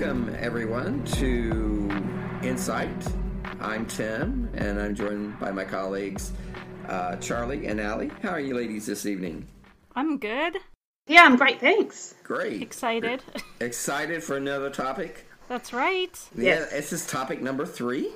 Welcome, everyone, to Insight. I'm Tim, and I'm joined by my colleagues uh, Charlie and Allie. How are you ladies this evening? I'm good. Yeah, I'm great, thanks. Great. Excited. Excited for another topic? That's right. Yeah, Yes. this is topic number three.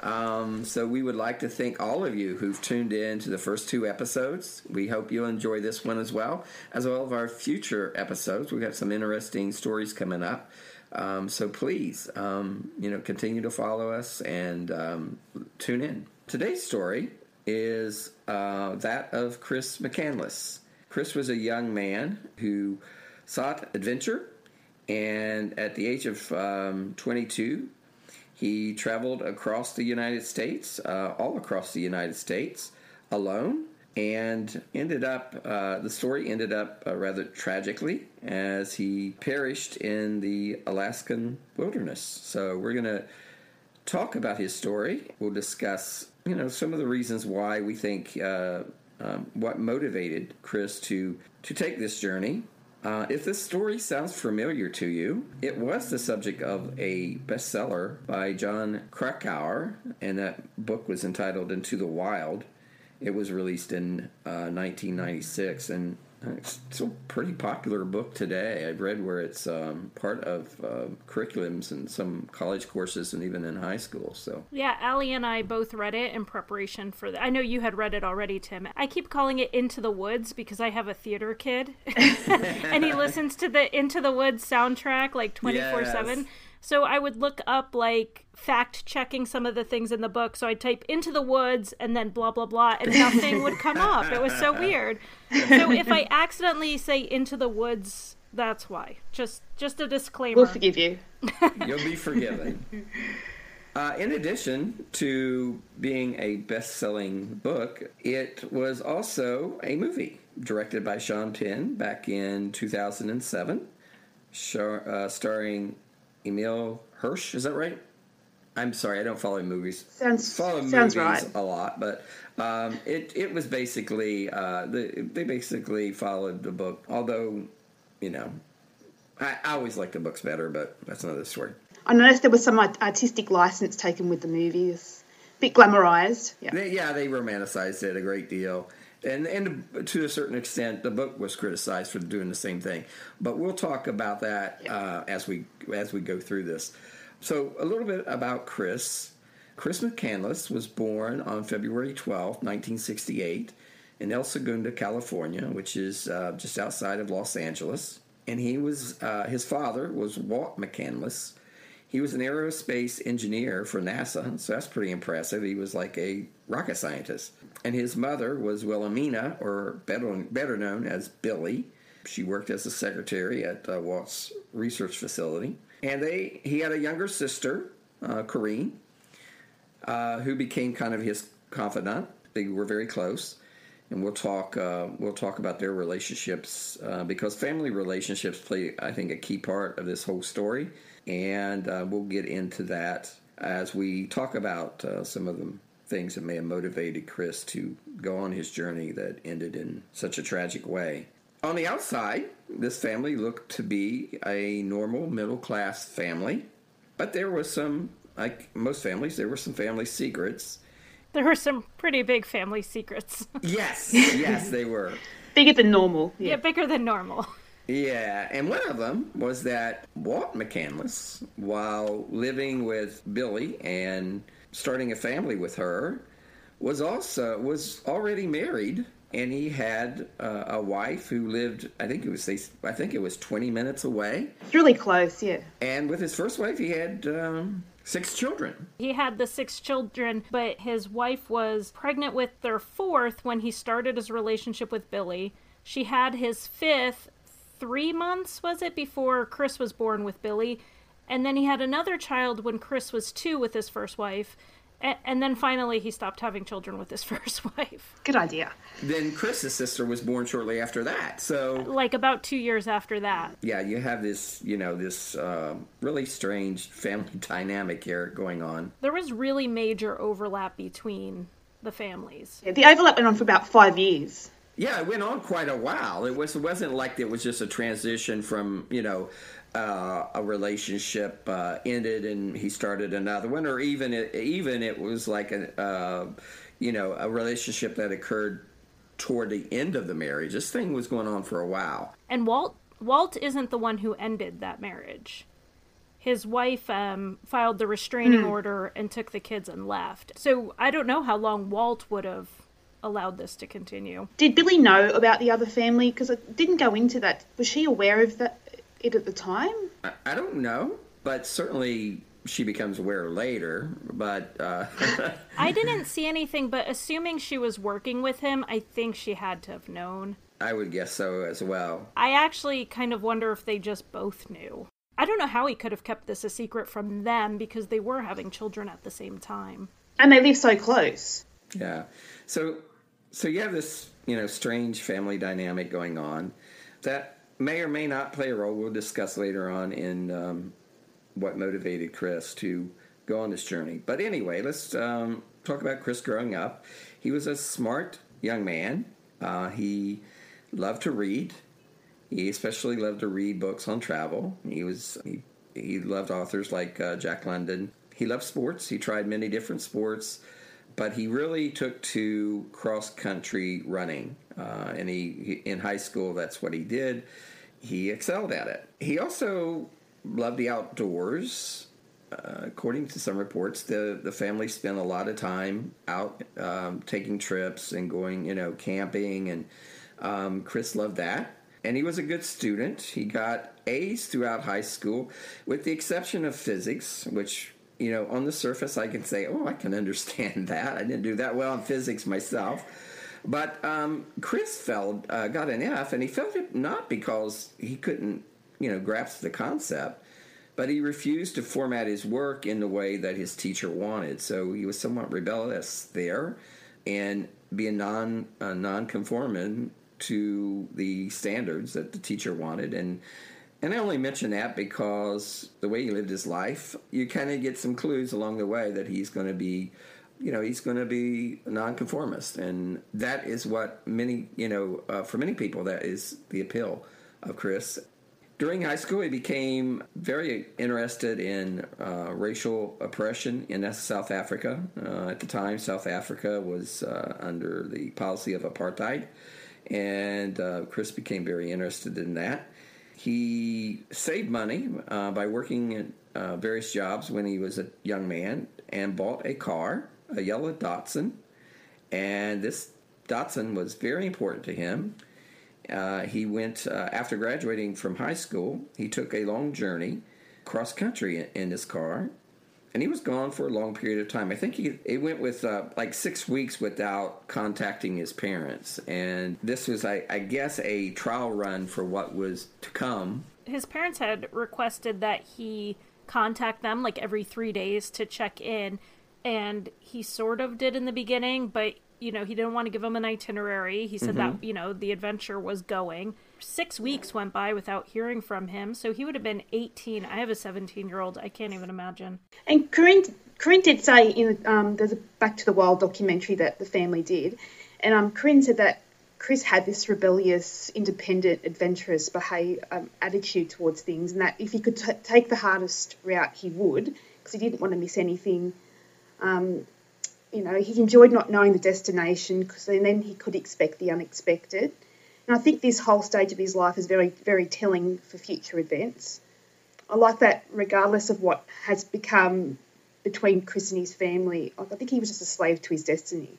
Um, so we would like to thank all of you who've tuned in to the first two episodes. We hope you'll enjoy this one as well, as well as our future episodes. We've got some interesting stories coming up. Um, so please, um, you know, continue to follow us and um, tune in. Today's story is uh, that of Chris McCandless. Chris was a young man who sought adventure, and at the age of um, 22, he traveled across the United States, uh, all across the United States, alone, and ended up, uh, the story ended up uh, rather tragically as he perished in the Alaskan wilderness. So we're going to talk about his story. We'll discuss, you know, some of the reasons why we think uh, um, what motivated Chris to to take this journey. Uh, if this story sounds familiar to you, it was the subject of a bestseller by Jon Krakauer, and that book was entitled Into the Wild. It was released in uh, 1996, and it's still a pretty popular book today. I've read where it's um, part of uh, curriculums in some college courses and even in high school. So Yeah, Allie and I both read it in preparation for that. I know you had read it already, Tim. I keep calling it Into the Woods because I have a theater kid. and he listens to the Into the Woods soundtrack like 24 Yes. 7. So I would look up like fact checking some of the things in the book. So I'd type into the woods and then blah blah blah and nothing would come up. It was so weird. So if I accidentally say into the woods, that's why. Just just a disclaimer. We'll forgive you. you'll be forgiven. Uh, in addition to being a best selling book, it was also a movie directed by Sean Penn back in 2007, shar- uh, starring Emile Hirsch. Is that right? I'm sorry, I don't follow movies. Sounds follow sounds movies right. a lot, but um, it it was basically uh, the, they basically followed the book. Although, you know, I, I always like the books better, but that's another story. I noticed there was some artistic license taken with the movies. Bit glamorized. Yeah. They, yeah, they romanticized it a great deal, and and to a certain extent, the book was criticized for doing the same thing. But we'll talk about that uh, as we as we go through this. So a little bit about Chris. Chris McCandless was born on February 12, 1968, in El Segundo, California, which is uh, just outside of Los Angeles. And he was uh, his father was Walt McCandless. He was an aerospace engineer for NASA, so that's pretty impressive. He was like a rocket scientist. And his mother was Wilhelmina, or better, better known as Billy. She worked as a secretary at uh, Walt's research facility. And they he had a younger sister, uh, Carine, uh, who became kind of his confidant. They were very close, and we'll talk. Uh, we'll talk about their relationships uh, because family relationships play, I think, a key part of this whole story, and uh, we'll get into that as we talk about uh, some of the things that may have motivated Chris to go on his journey that ended in such a tragic way. On the outside, this family looked to be a normal middle class family, but there was some, like most families, there were some family secrets. There were some pretty big family secrets. Yes, yes, they were. Bigger than normal. yeah, Yeah. bigger than normal. Yeah, and one of them was that Walt McCandless, while living with Billy and starting a family with her, was also was already married, and he had uh, a wife who lived. I think it was. I think it was twenty minutes away. It's really close. Yeah. And with his first wife, he had um, six children. He had the six children, but his wife was pregnant with their fourth when he started his relationship with Billy. She had his fifth three months, was it, before Chris was born with Billy. And then he had another child when Chris was two with his first wife. A- And then finally, he stopped having children with his first wife. Good idea. Then Chris's sister was born shortly after that. So Like about two years after that. yeah, you have this, you know, this uh, really strange family dynamic here going on. There was really major overlap between the families. Yeah, the overlap went on for about five years. Yeah, it went on quite a while. It was it wasn't like it was just a transition from you know uh, a relationship uh, ended and he started another one, or even it, even it was like a uh, you know a relationship that occurred toward the end of the marriage. This thing was going on for a while. And Walt Walt isn't the one who ended that marriage. His wife um, filed the restraining Hmm. order and took the kids and left. So I don't know how long Walt would have allowed this to continue. Did Billy know about the other family? Because it didn't go into that. Was she aware of that it at the time? I, I don't know, but certainly she becomes aware later. But uh, I didn't see anything, but assuming she was working with him, I think she had to have known. I would guess so as well. I actually kind of wonder if they just both knew. I don't know how he could have kept this a secret from them because they were having children at the same time. And they live so close. Yeah. So so you have this, you know, strange family dynamic going on that may or may not play a role. We'll discuss later on in um, what motivated Chris to go on this journey. But anyway, let's um, talk about Chris growing up. He was a smart young man. Uh, he loved to read. He especially loved to read books on travel. He was he, he loved authors like uh, Jack London. He loved sports. He tried many different sports, but he really took to cross country running. Uh, and he, he in high school that's what he did. He excelled at it. He also loved the outdoors. Uh, according to some reports, the the family spent a lot of time out um, taking trips and going, you know, camping, and um, Chris loved that. And he was a good student. He got A's throughout high school, with the exception of physics, which you know, on the surface, I can say, "Oh, I can understand that." I didn't do that well in physics myself. But um, Chris felt uh, got an F, and he felt it not because he couldn't, you know, grasp the concept, but he refused to format his work in the way that his teacher wanted. So he was somewhat rebellious there, and being non uh, non-conforming to the standards that the teacher wanted, and and I only mention that because the way he lived his life, you kind of get some clues along the way that he's going to be you know he's going to be a nonconformist. And that is what many you know uh, for many people that is the appeal of chris. During high school he became very interested in uh, racial oppression in south africa. Uh, at the time south africa was uh, under the policy of apartheid. And uh, chris became very interested in that he saved money uh, by working at uh, various jobs when he was a young man and bought a car a yellow Datsun, and this Datsun was very important to him. Uh, he went uh, after graduating from high school. He took a long journey cross country in, in this car, and he was gone for a long period of time. I think he it went with uh, like six weeks without contacting his parents, and this was, I, I guess, a trial run for what was to come. His parents had requested that he contact them like every three days to check in and he sort of did in the beginning, but you know, he didn't want to give them an itinerary. He said Mm-hmm. that, you know, the adventure was going. Six weeks went by without hearing from him, so he would have been 18. I have a 17 year old. I can't even imagine. And Carine, Carine did say in um, there's a Back to the Wild documentary that the family did, and um, Carine said that Chris had this rebellious, independent, adventurous behave, um, attitude towards things, and that if he could t- take the hardest route, he would, because he didn't want to miss anything. Um, you know, he enjoyed not knowing the destination because then he could expect the unexpected. And I think this whole stage of his life is very, very telling for future events. I like that, regardless of what has become between Chris and his family, I think he was just a slave to his destiny.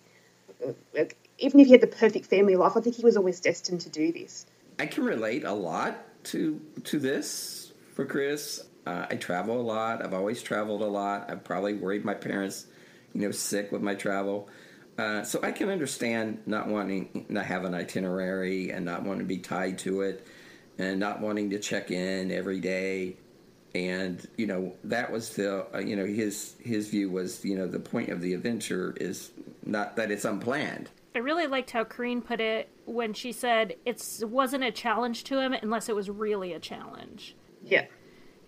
Like, Even if he had the perfect family life, I think he was always destined to do this. I can relate a lot to to this for Chris. Uh, I travel a lot. I've always traveled a lot. I've probably worried my parents, you know, sick with my travel. Uh, so I can understand not wanting to have an itinerary and not wanting to be tied to it, and not wanting to check in every day. And you know that was the uh, you know his his view was you know the point of the adventure is not that it's unplanned. I really liked how Carine put it when she said it wasn't a challenge to him unless it was really a challenge. Yeah.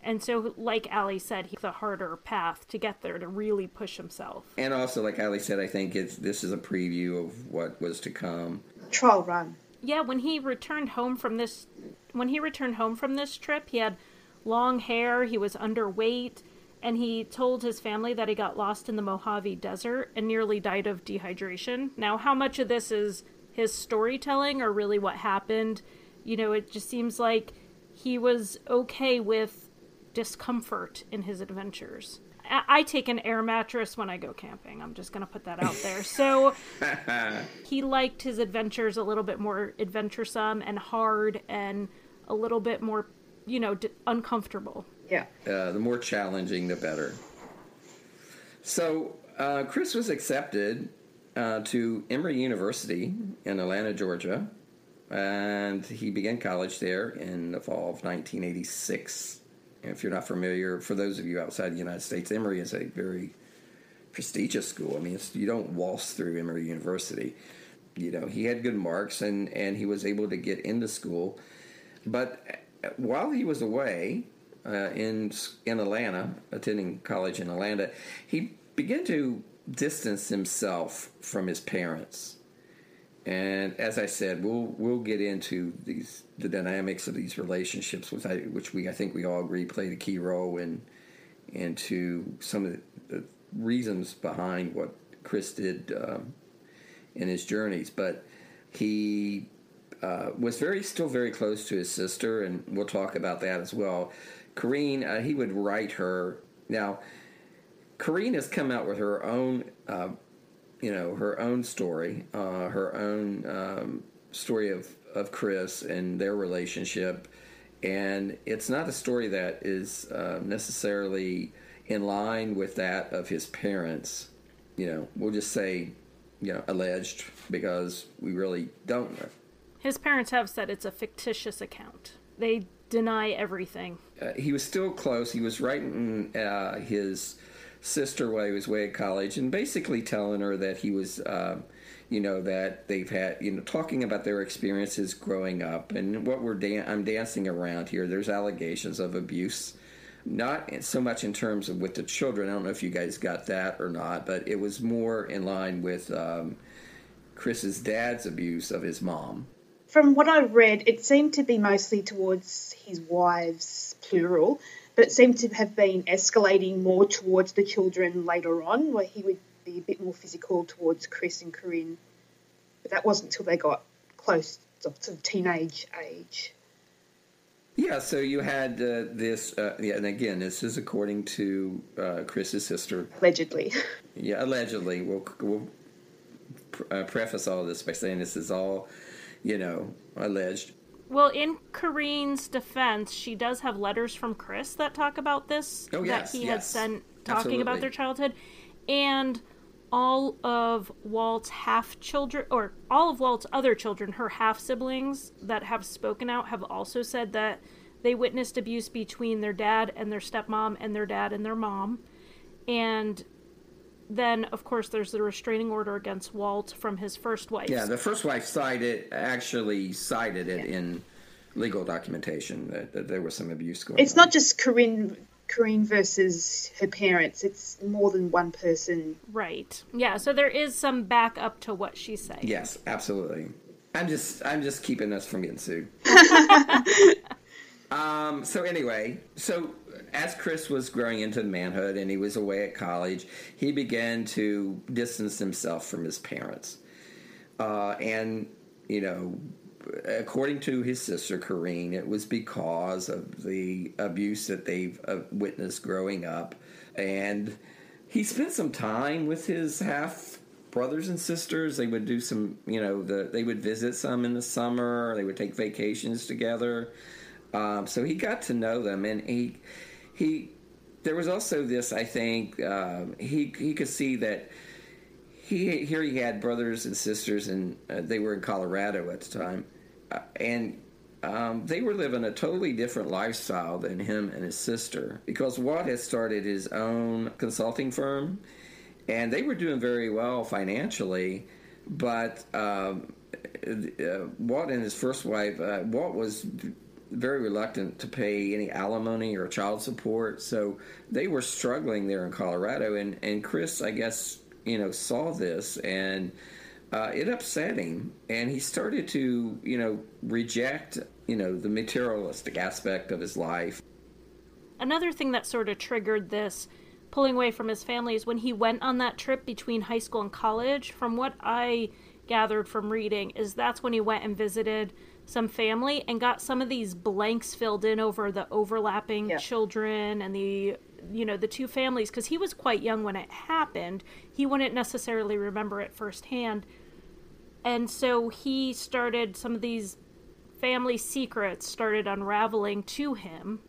And so, like Allie said, he the harder path to get there to really push himself. And also, like Allie said, I think it's this is a preview of what was to come. Trial run. Yeah, when he returned home from this, when he returned home from this trip, he had long hair, he was underweight, and he told his family that he got lost in the Mojave Desert and nearly died of dehydration. Now, how much of this is his storytelling or really what happened? You know, it just seems like he was okay with discomfort in his adventures. I take an air mattress when I go camping. I'm just going to put that out there. So he liked his adventures a little bit more adventuresome and hard and a little bit more, you know, d- uncomfortable. Yeah. Uh, the more challenging, the better. So uh, Chris was accepted uh, to Emory University in Atlanta, Georgia, and he began college there in the fall of 1986. If you're not familiar, for those of you outside the United States, Emory is a very prestigious school. I mean, you don't waltz through Emory University. You know, he had good marks and, and he was able to get into school. But while he was away uh, in in Atlanta, attending college in Atlanta, he began to distance himself from his parents. And as I said, we'll we'll get into these the dynamics of these relationships, which I which we I think we all agree played a key role in into some of the, reasons behind what Chris did um, in his journeys. But he uh, was very still very close to his sister, and we'll talk about that as well. Carine, uh, he would write her now. Carine has come out with her own uh, you know her own story, uh, her own um, story of of Chris and their relationship, and it's not a story that is uh, necessarily in line with that of his parents. You know, we'll just say, you know, alleged because we really don't know. His parents have said it's a fictitious account. They deny everything. Uh, he was still close. He was writing uh, his sister while he was away at college, and basically telling her that he was, uh, you know, that they've had, you know, talking about their experiences growing up and what we're dan- I'm dancing around here. There's allegations of abuse, not so much in terms of with the children. I don't know if you guys got that or not, but it was more in line with um, Chris's dad's abuse of his mom. From what I read, it seemed to be mostly towards his wives, plural, but it seemed to have been escalating more towards the children later on, where he would be a bit more physical towards Chris and Carine. But that wasn't until they got close to teenage age. Yeah, so you had uh, this, uh, yeah, and again, this is according to uh, Chris's sister. Allegedly. Yeah, allegedly. We'll, we'll uh, preface all this by saying this is all, you know, alleged. Well, in Carine's defense, she does have letters from Chris that talk about this oh, yes, that he yes. had sent talking Absolutely. about their childhood, and all of Walt's half children or all of Walt's other children, her half siblings that have spoken out, have also said that they witnessed abuse between their dad and their stepmom, and their dad and their mom, and then of course there's the restraining order against Walt from his first wife. Yeah, the first wife cited actually cited it in legal documentation that, that there was some abuse going It's on. not just Carine, Carine versus her parents. It's more than one person. Right. Yeah, so there is some backup to what she's saying. Yes, absolutely. I'm just I'm just keeping us from getting sued. um, so anyway, so as Chris was growing into manhood and he was away at college, he began to distance himself from his parents. Uh, and you know, according to his sister Carine, it was because of the abuse that they've uh, witnessed growing up, and he spent some time with his half brothers and sisters. They would do some, you know, the they would visit some in the summer. They would take vacations together. Um, so he got to know them, and he he there was also this. I think um, he he could see that he here he had brothers and sisters, and uh, they were in Colorado at the time, uh, and um, they were living a totally different lifestyle than him and his sister because Walt had started his own consulting firm, and they were doing very well financially, but um, uh, Walt and his first wife, uh, Walt was very reluctant to pay any alimony or child support, so they were struggling there in Colorado, and and Chris, I guess, you know, saw this and. Uh, it upset him, and he started to, you know, reject, you know, the materialistic aspect of his life. another thing that sort of triggered this pulling away from his family is when he went on that trip between high school and college. From what I gathered from reading, is that's when he went and visited some family and got some of these blanks filled in over the overlapping children and the you know the two families. Because he was quite young when it happened. He wouldn't necessarily remember it firsthand. And so he started some of these family secrets started unraveling to him.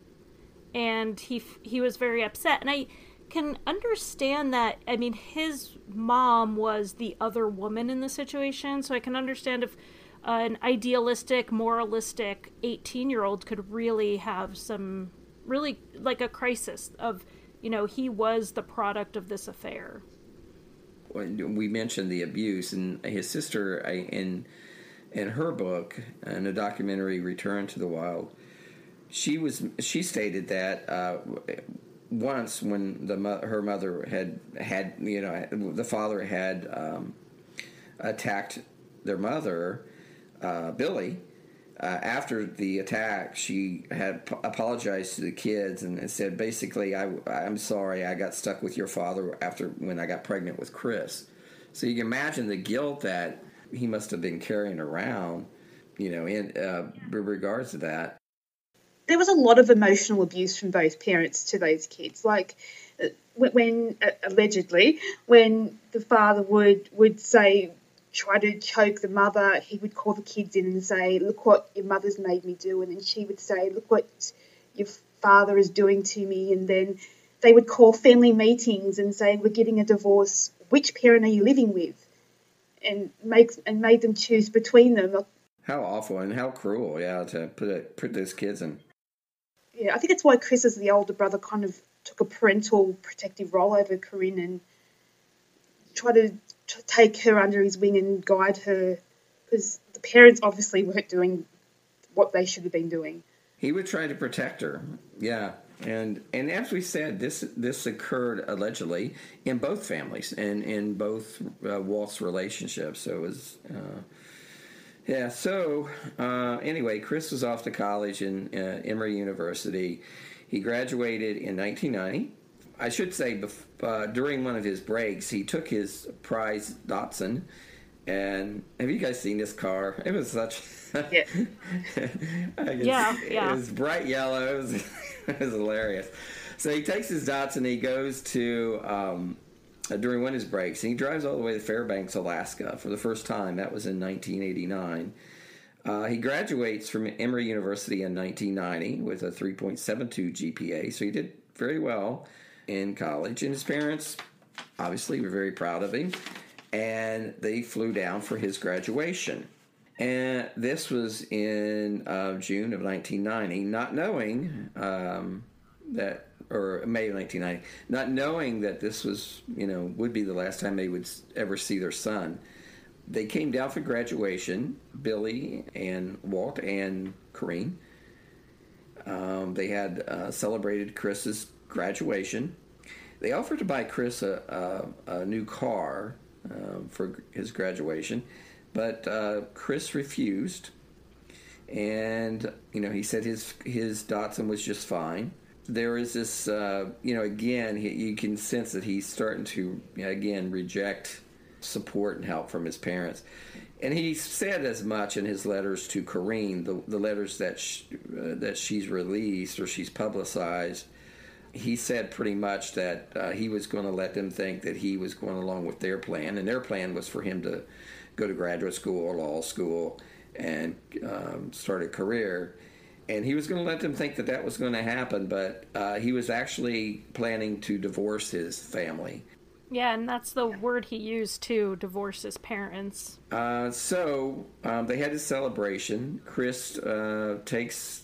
And he he was very upset. And i can understand that i mean his mom was the other woman in the situation. So i can understand if an idealistic moralistic 18 year old could really have some really like a crisis of you know he was the product of this affair. We mentioned the abuse and his sister in in her book in a documentary return to the wild she was she stated that uh, once when the her mother had had you know the father had um, attacked their mother uh, Billy uh, after the attack, she had p- apologized to the kids and, said, basically, I, I'm sorry I got stuck with your father after when I got pregnant with Chris. So you can imagine the guilt that he must have been carrying around, you know, in uh, regards to that. There was a lot of emotional abuse from both parents to those kids. Like uh, when, uh, allegedly, when the father would would say try to choke the mother, he would call the kids in and say, Look what your mother's made me do. And then she would say, Look what your father is doing to me. And then they would call family meetings and say, We're getting a divorce. Which parent are you living with? And make and made them choose between them. How awful and how cruel, yeah, to put it, put those kids in. Yeah, I think that's why Chris, as the older brother, kind of took a parental protective role over Carine and tried to take her under his wing and guide her because the parents obviously weren't doing what they should have been doing. He would try to protect her, yeah, and and as we said, this this occurred allegedly in both families and in both uh, Walt's relationships. So it was. Uh, yeah, so uh, anyway, Chris was off to college in uh, Emory University. He graduated in 1990 I should say, uh, during one of his breaks, he took his prize Datsun. And have you guys seen this car? It was such. yeah. yeah, yeah. It was bright yellow. It was, it was hilarious. So he takes his Datsun. He goes to um, uh, during one of his breaks, and he drives all the way to Fairbanks, Alaska, for the first time. That was in 1989. Uh, he graduates from Emory University in 1990 with a 3.72 GPA, so he did very well in college, and his parents obviously were very proud of him, and they flew down for his graduation. And this was in uh, June of 1990, not knowing um, that, or May of 1990, not knowing that this was, you know, would be the last time they would ever see their son. They came down for graduation, Billy and Walt and Carine. Um, they had uh, celebrated Chris's graduation. They offered to buy Chris a, a, a new car uh, for his graduation, but uh, Chris refused. And you know, he said his his Datsun was just fine. There is this, uh, you know, again, he, you can sense that he's starting to again reject support and help from his parents. And he said as much in his letters to Carine, the, the letters that she, uh, that she's released or she's publicized he said pretty much that uh, he was going to let them think that he was going along with their plan, and their plan was for him to go to graduate school or law school and um, start a career. And he was going to let them think that that was going to happen, but uh, he was actually planning to divorce his family. Yeah, and that's the word he used to divorce his parents. Uh, so um, they had a celebration. Chris uh, takes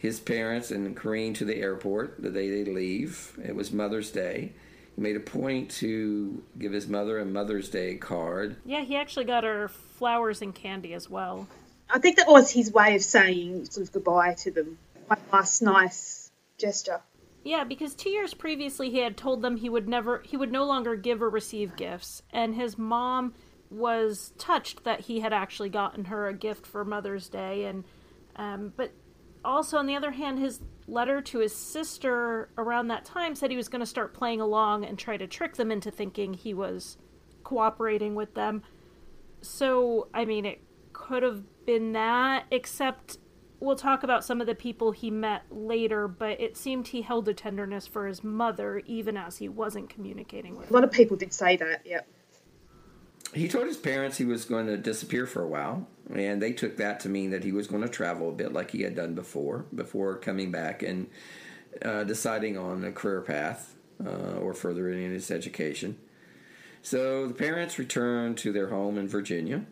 his parents and Carine to the airport the day they leave. It was Mother's Day. He made a point to give his mother a Mother's Day card. Yeah, he actually got her flowers and candy as well. I think that was his way of saying sort of goodbye to them. One last nice gesture. Yeah, because two years previously he had told them he would never, he would no longer give or receive gifts, and his mom was touched that he had actually gotten her a gift for Mother's Day, and um, but also, on the other hand, his letter to his sister around that time said he was going to start playing along and try to trick them into thinking he was cooperating with them. So, I mean, it could have been that, except we'll talk about some of the people he met later, but it seemed he held a tenderness for his mother even as he wasn't communicating with A lot of people did say that, yeah. He told his parents he was going to disappear for a while, and they took that to mean that he was going to travel a bit like he had done before, before coming back and uh, deciding on a career path uh, or furthering his education. So the parents returned to their home in Virginia,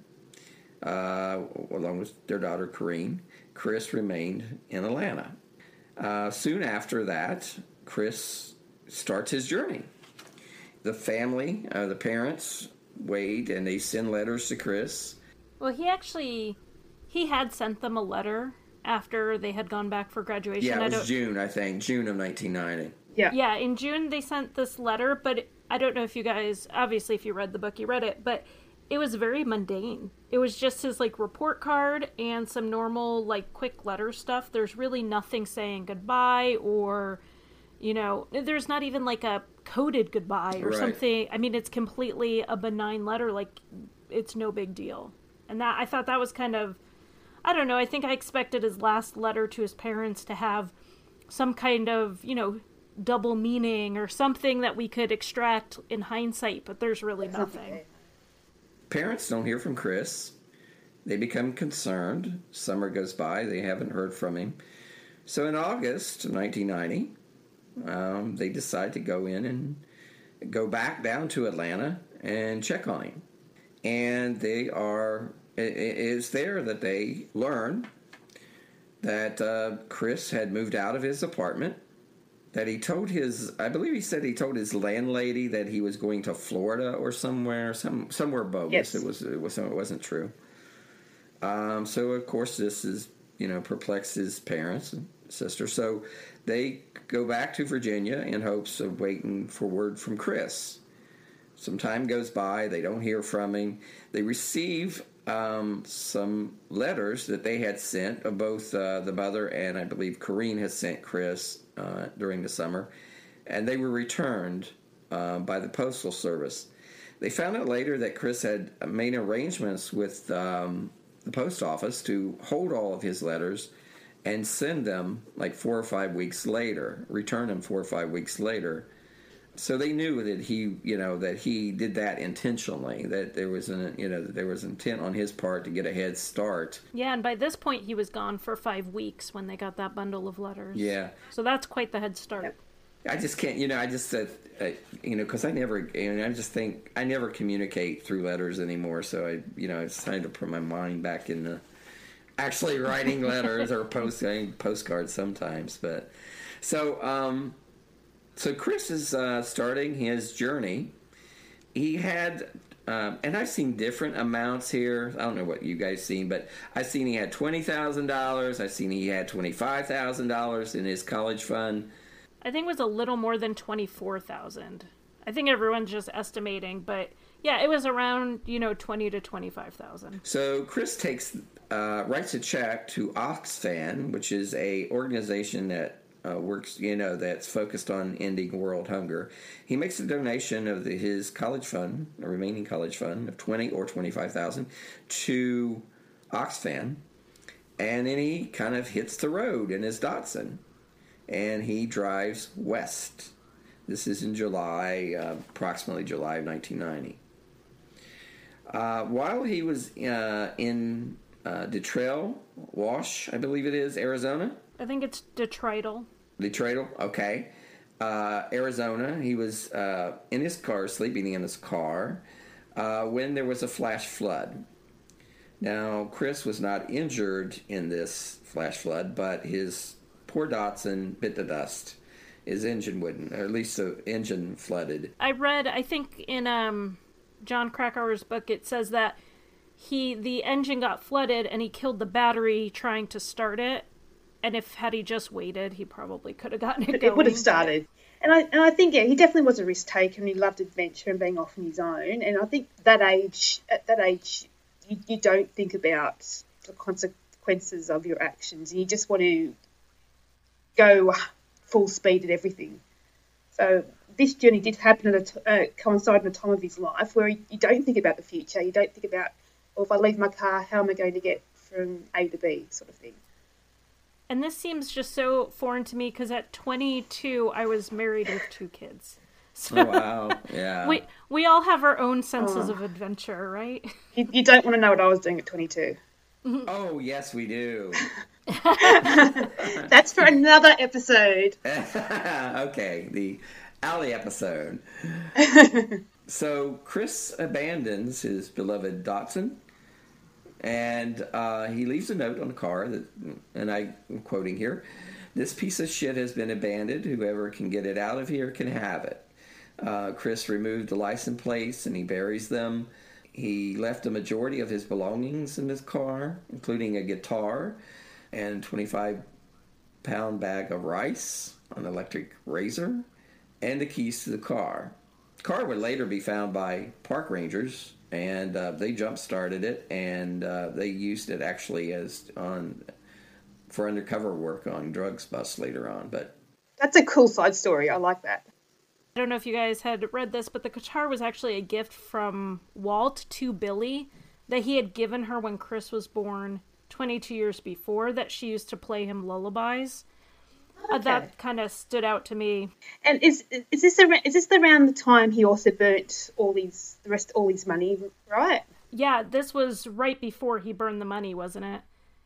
uh, along with their daughter Carine. Chris remained in Atlanta. Uh, soon after that, Chris starts his journey. The family, uh, the parents, wait and they send letters to Chris. Well, he actually he had sent them a letter after they had gone back for graduation. Yeah, I it don't- was June, I think, June of 1990. Yeah. Yeah, in June they sent this letter, but I don't know if you guys obviously if you read the book you read it, but it was very mundane. It was just his like report card and some normal like quick letter stuff. There's really nothing saying goodbye or you know, there's not even like a coded goodbye or Right. something. I mean, it's completely a benign letter like it's no big deal. And that I thought that was kind of I don't know, I think I expected his last letter to his parents to have some kind of, you know, double meaning or something that we could extract in hindsight, but there's really nothing. Parents don't hear from Chris. They become concerned. Summer goes by, they haven't heard from him. So in August of 1990, um, they decide to go in and go back down to Atlanta and check on him. And they are, it is there that they learn that uh, Chris had moved out of his apartment. That he told his, I believe he said he told his landlady that he was going to Florida or somewhere, some somewhere bogus. Yes. It was, it was, it wasn't true. Um, so of course this is, you know, perplexed his parents and sister. So they go back to Virginia in hopes of waiting for word from Chris. Some time goes by, they don't hear from him. They receive um, some letters that they had sent of both uh, the mother and I believe Carine has sent Chris uh, during the summer, and they were returned uh, by the Postal Service. They found out later that Chris had made arrangements with um, the post office to hold all of his letters and send them like four or five weeks later, return them four or five weeks later. So they knew that he, you know, that he did that intentionally. That there was an, you know, that there was intent on his part to get a head start. Yeah, and by this point he was gone for five weeks when they got that bundle of letters. Yeah, So that's quite the head start. I just can't, you know, I just, uh, uh, you know, because I never, you know, I just think I never communicate through letters anymore. So I, you know, it's time to put my mind back into actually writing letters or posting postcards sometimes. But so, um, so Chris is uh, starting his journey. He had, um, and I've seen different amounts here. I don't know what you guys seen, but I've seen he had twenty thousand dollars. I've seen he had twenty five thousand dollars in his college fund. I think it was a little more than 24,000. I think everyone's just estimating, but yeah, it was around, you know, 20 to 25,000. So Chris takes uh, writes a check to Oxfam, which is a organization that uh, works, you know, that's focused on ending world hunger. He makes a donation of the, his college fund, a remaining college fund of twenty or twenty five thousand, to Oxfam, and then he kind of hits the road in his Datsun, and he drives west. This is in July, uh, approximately July of nineteen ninety. Uh, while he was uh, in uh, Detrail, Wash, I believe it is, Arizona. I think it's detrital. Detroit, okay. Uh, Arizona, he was uh, in his car, sleeping in his car, uh, when there was a flash flood. Now, Chris was not injured in this flash flood, but his poor Datsun bit the dust. His engine wouldn't, or at least the engine flooded. I read, I think in um, Jon Krakauer's book, it says that he the engine got flooded and he killed the battery trying to start it. And if had he just waited, he probably could have gotten it It would have started. And I, and I think, yeah, he definitely was a risk taker and he loved adventure and being off on his own. And I think that age, at that age, you, you don't think about the consequences of your actions, you just want to go full speed at everything. So this journey did happen at a uh, coincide in a time of his life where you don't think about the future. You don't think about, well, if I leave my car, how am I going to get from A to B, sort of thing. And this seems just so foreign to me because at 22, I was married with two kids. So oh, wow. Yeah. We, we all have our own senses oh. of adventure, right? You, you don't want to know what I was doing at 22. Oh, yes, we do. That's for another episode. okay, the Allie episode. so Chris abandons his beloved Datsun and uh, he leaves a note on the car that, and I, am quoting here, "This piece of shit has been abandoned. Whoever can get it out of here can have it." Uh, Chris removed the license plates and he buries them. He left a majority of his belongings in his car, including a guitar and 25 pound bag of rice, an electric razor, and the keys to the car. The car would later be found by park rangers and uh, they jump started it and uh, they used it actually as on for undercover work on drugs bust later on but that's a cool side story. I like that. I don't know if you guys had read this but the guitar was actually a gift from walt to billy that he had given her when chris was born 22 years before that she used to play him lullabies okay. that kind of stood out to me. And is is this around, is this around the time he also burnt all these the rest all his money, right? Yeah, this was right before he burned the money, wasn't it?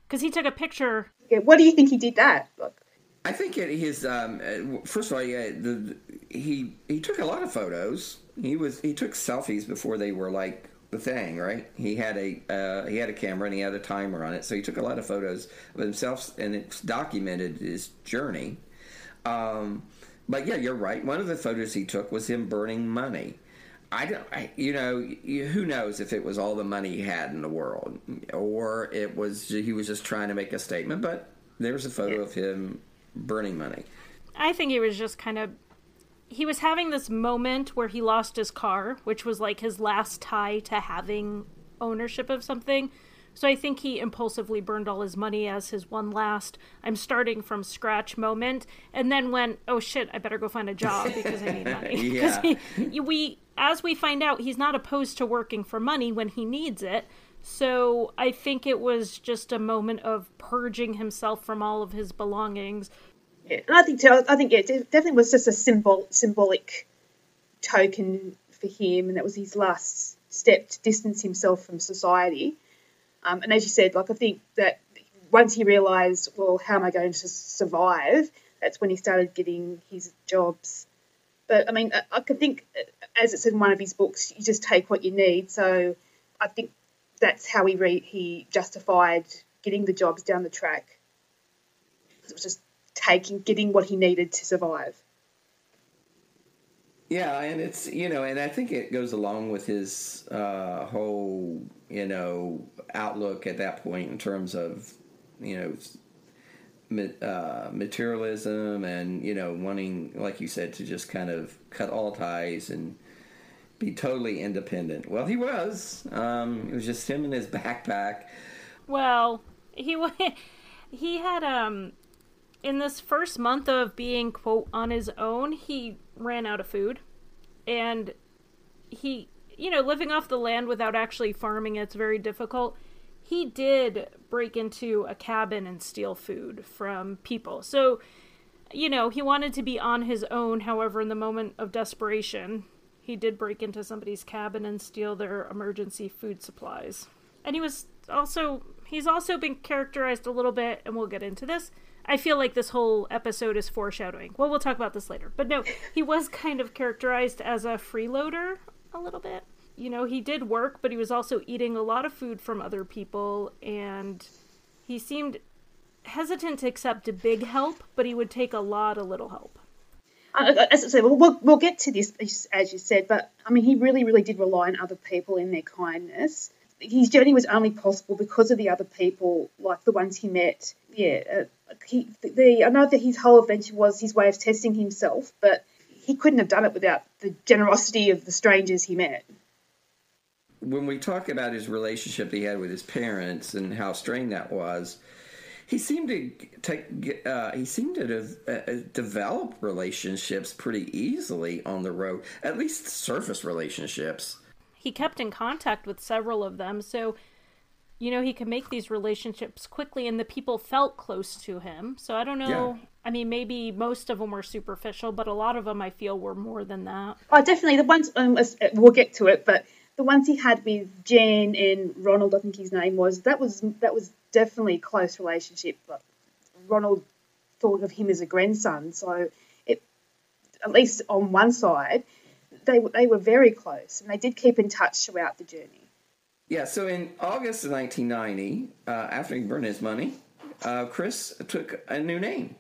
Because he took a picture. Yeah, what do you think he did that? Look. I think it, his um, uh, first of all, yeah, the, the, he he took a lot of photos. He was he took selfies before they were like the thing, right? He had a uh, he had a camera and he had a timer on it, so he took a lot of photos of himself and it's documented his journey. Um, but yeah, you're right. One of the photos he took was him burning money. I don't, I, you know, who knows if it was all the money he had in the world, or it was he was just trying to make a statement. But there's a photo yeah. of him burning money. I think he was just kind of he was having this moment where he lost his car, which was like his last tie to having ownership of something. So I think he impulsively burned all his money as his one last I'm starting from scratch moment and then went, "Oh shit, I better go find a job because I need money." yeah. we as we find out, he's not opposed to working for money when he needs it. So I think it was just a moment of purging himself from all of his belongings, yeah, and I think I think yeah, it definitely was just a symbol symbolic token for him, and that was his last step to distance himself from society. Um, and as you said, like I think that once he realised, well, how am I going to survive? That's when he started getting his jobs. But I mean, I, I can think, as it's in one of his books, you just take what you need. So I think that's how he re- he justified getting the jobs down the track. It was just taking getting what he needed to survive. Yeah, and it's you know, and I think it goes along with his uh, whole you know outlook at that point in terms of you know uh, materialism and you know wanting, like you said, to just kind of cut all ties and be totally independent. Well, he was. Um, it was just him and his backpack. Well, he he had um in this first month of being quote on his own, he ran out of food, and he, you know, living off the land without actually farming it's very difficult. He did break into a cabin and steal food from people. So, you know, he wanted to be on his own. However, in the moment of desperation, he did break into somebody's cabin and steal their emergency food supplies. And he was also he's also been characterized a little bit and we'll get into this I feel like this whole episode is foreshadowing. Well, we'll talk about this later. But no, he was kind of characterized as a freeloader a little bit. You know, he did work, but he was also eating a lot of food from other people, and he seemed hesitant to accept a big help, but he would take a lot of little help. Uh, uh, as I say, we'll, we'll, get to this, as you said, but I mean, he really, really did rely on other people in their kindness. His journey was only possible because of the other people, like the ones he met. Yeah, uh, he, the, I know that his whole adventure was his way of testing himself, but he couldn't have done it without the generosity of the strangers he met. when we talk about his relationship he had with his parents and how strained that was, he seemed to take uh, he seemed to have, uh, develop relationships pretty easily on the road, at least surface relationships. He kept in contact with several of them, so you know he could make these relationships quickly, and the people felt close to him. So I don't know. Yeah. I mean, maybe most of them were superficial, but a lot of them I feel were more than that. Oh, definitely the ones. Um, we'll get to it, but the ones he had with Jan and Ronald, I think his name was. That was that was definitely a close relationship. But Ronald thought of him as a grandson, so it, at least on one side, they they were very close, and they did keep in touch throughout the journey. Yeah. So in August of 1990, uh, after he burned his money, uh, Chris took a new name.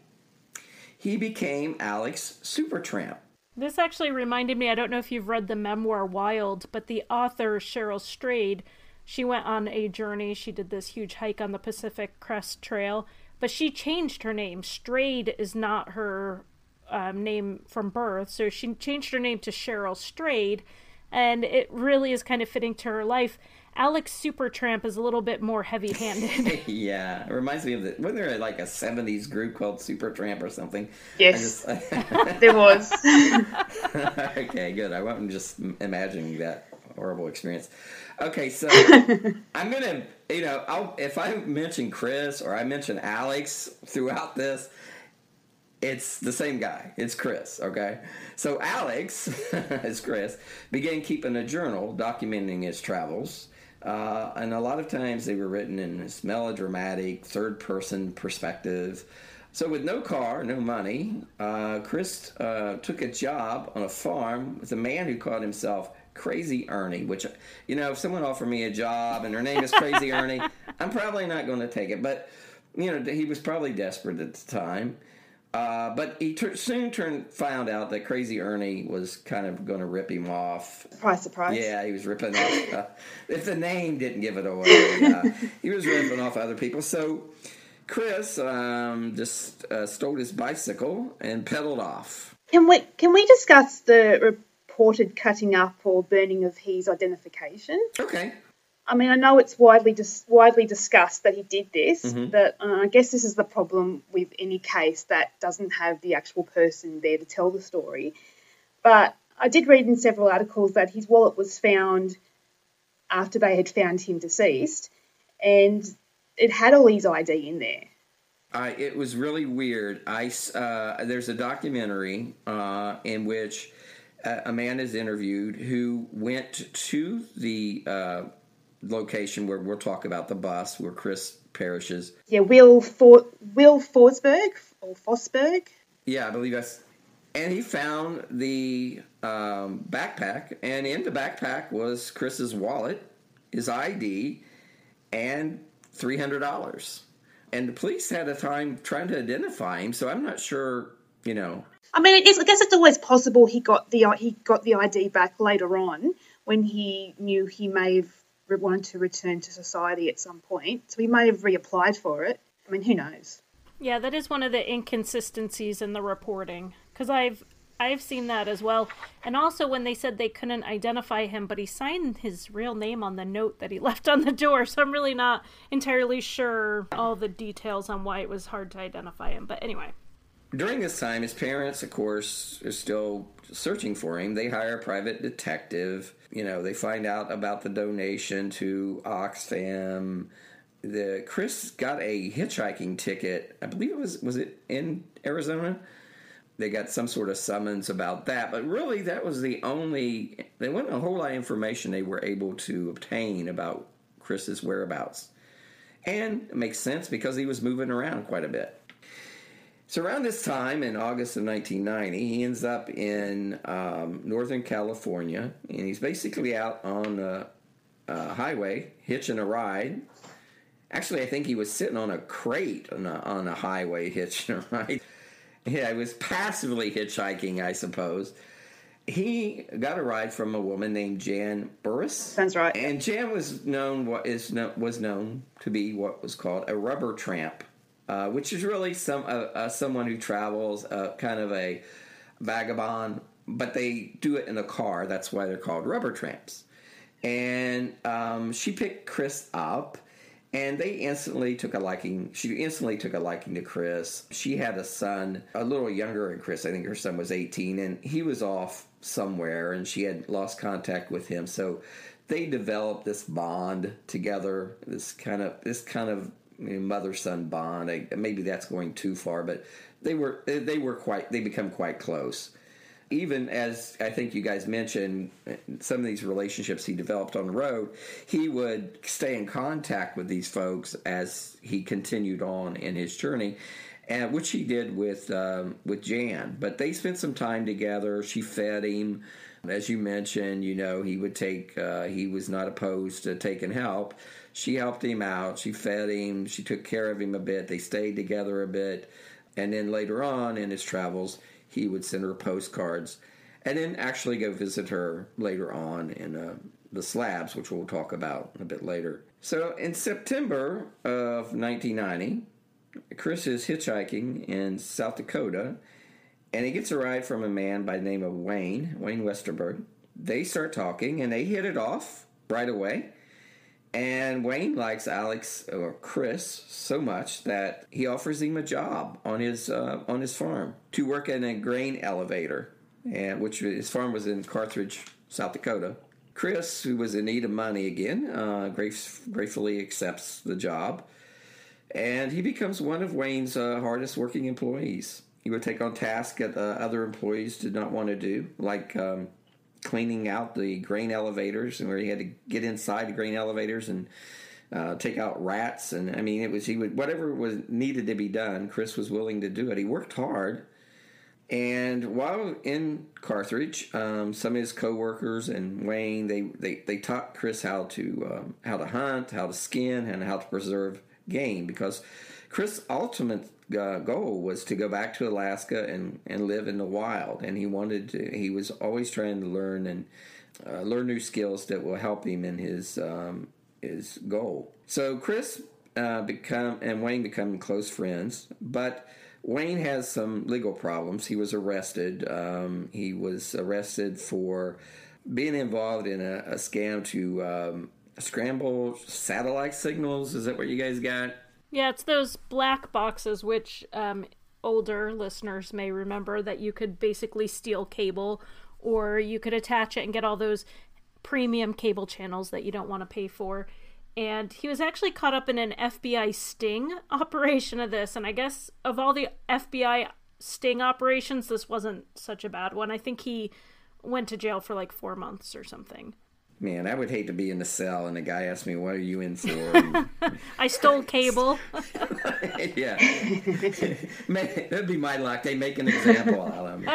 He became Alex Supertramp. This actually reminded me, I don't know if you've read the memoir Wild, but the author Cheryl Strayed, she went on a journey. She did this huge hike on the Pacific Crest Trail, but she changed her name. Strayed is not her um, name from birth, so she changed her name to Cheryl Strayed, and it really is kind of fitting to her life. Alex Supertramp is a little bit more heavy-handed. yeah, it reminds me of the wasn't there like a '70s group called Supertramp or something? Yes, just, there was. okay, good. I wasn't just imagining that horrible experience. Okay, so I'm gonna, you know, I'll, if I mention Chris or I mention Alex throughout this, it's the same guy. It's Chris, okay? So Alex, as Chris, began keeping a journal documenting his travels uh, and a lot of times they were written in this melodramatic third person perspective. So, with no car, no money, uh, Chris uh, took a job on a farm with a man who called himself Crazy Ernie, which, you know, if someone offered me a job and her name is Crazy Ernie, I'm probably not going to take it. But, you know, he was probably desperate at the time. Uh, but he ter- soon turned found out that Crazy Ernie was kind of going to rip him off. Surprise, surprise. Yeah, he was ripping off. Uh, if the name didn't give it away, uh, he was ripping off other people. So Chris um, just uh, stole his bicycle and pedaled off. Can we can we discuss the reported cutting up or burning of his identification? Okay. I mean, I know it's widely dis- widely discussed that he did this, mm-hmm. but uh, I guess this is the problem with any case that doesn't have the actual person there to tell the story. But I did read in several articles that his wallet was found after they had found him deceased, and it had all his ID in there. It was really weird. I uh, there's a documentary uh, in which a man is interviewed who went to the uh, location where we'll talk about the bus where Chris perishes. Yeah, Will For- Will Forsberg or Fosberg. Yeah, I believe that's. And he found the um, backpack, and in the backpack was Chris's wallet, his ID, and three hundred dollars. And the police had a time trying to identify him, so I'm not sure. You know. I mean, I guess it's always possible he got the he got the ID back later on when he knew he may have wanted to return to society at some point. So he may have reapplied for it. I mean, who knows? Yeah, that is one of the inconsistencies in the reporting because I've I've seen that as well. And also when they said they couldn't identify him, but he signed his real name on the note that he left on the door. So I'm really not entirely sure all the details on why it was hard to identify him. But anyway. During this time, his parents, of course, are still searching for him. They hire a private detective. You know, they find out about the donation to Oxfam. The Chris got a hitchhiking ticket. I believe it was was it in Arizona. They got some sort of summons about that, but really that was the only. There wasn't a whole lot of information they were able to obtain about Chris's whereabouts, and it makes sense because he was moving around quite a bit. So around this time, in August of 1990, he ends up in um, Northern California, and he's basically out on a, a, highway hitching a ride. Actually, I think he was sitting on a crate on a, on a highway hitching a ride. Yeah, he was passively hitchhiking, I suppose. He got a ride from a woman named Jan Burres. Sounds right. And Jan was known what is was known to be what was called a rubber tramp uh, which is really some uh, uh, someone who travels, uh, kind of a vagabond, but they do it in a car. That's why they're called rubber tramps. and um, she picked Chris up. And they instantly took a liking. She instantly took a liking to Chris. She had a son, a little younger than Chris. I think her son was 18, and he was off somewhere, and she had lost contact with him. So they developed this bond together. This kind of this kind of mother son bond. I, maybe that's going too far, but they were they were quite they become quite close even as I think you guys mentioned, some of these relationships he developed on the road, he would stay in contact with these folks as he continued on in his journey, and which he did with um, with Jan. But they spent some time together. She fed him, as you mentioned. You know, he would take. Uh, he was not opposed to taking help. She helped him out. She fed him. She took care of him a bit. They stayed together a bit, and then later on in his travels he would send her postcards and then actually go visit her later on in uh, the slabs, which we'll talk about a bit later. So in September of 1990, Chris is hitchhiking in South Dakota and he gets a ride from a man by the name of Wayne, Wayne Westerberg. They start talking and they hit it off right away. And Wayne likes Alex or Chris so much that he offers him a job on his uh, on his farm to work in a grain elevator, and which his farm was in Carthage, South Dakota. Chris, who was in need of money again, uh, gratefully accepts the job, and he becomes one of Wayne's uh, hardest working employees. He would take on tasks that uh, other employees did not want to do, like um, cleaning out the grain elevators and where he had to get inside the grain elevators and uh, take out rats. And I mean it was he would whatever was needed to be done Chris was willing to do it. He worked hard. And while in Carthage um, some of his coworkers and Wayne they, they, they taught Chris how to um, how to hunt how to skin and how to preserve game because Chris' ultimate uh, goal was to go back to Alaska and, and live in the wild, and he wanted to. He was always trying to learn and uh, learn new skills that will help him in his um, his goal. So Chris uh, become and Wayne become close friends, but Wayne has some legal problems. He was arrested. Um, he was arrested for being involved in a, a scam to um, scramble satellite signals. Is that what you guys got? Yeah, it's those black boxes, which um, older listeners may remember that you could basically steal cable or you could attach it and get all those premium cable channels that you don't want to pay for. And he was actually caught up in an FBI sting operation of this. And I guess of all the FBI sting operations, this wasn't such a bad one. I think he went to jail for like four months or something. Man, I would hate to be in the cell and the guy asks me, "What are you in for?" I stole cable. yeah, that'd be my luck. They make an example out of me.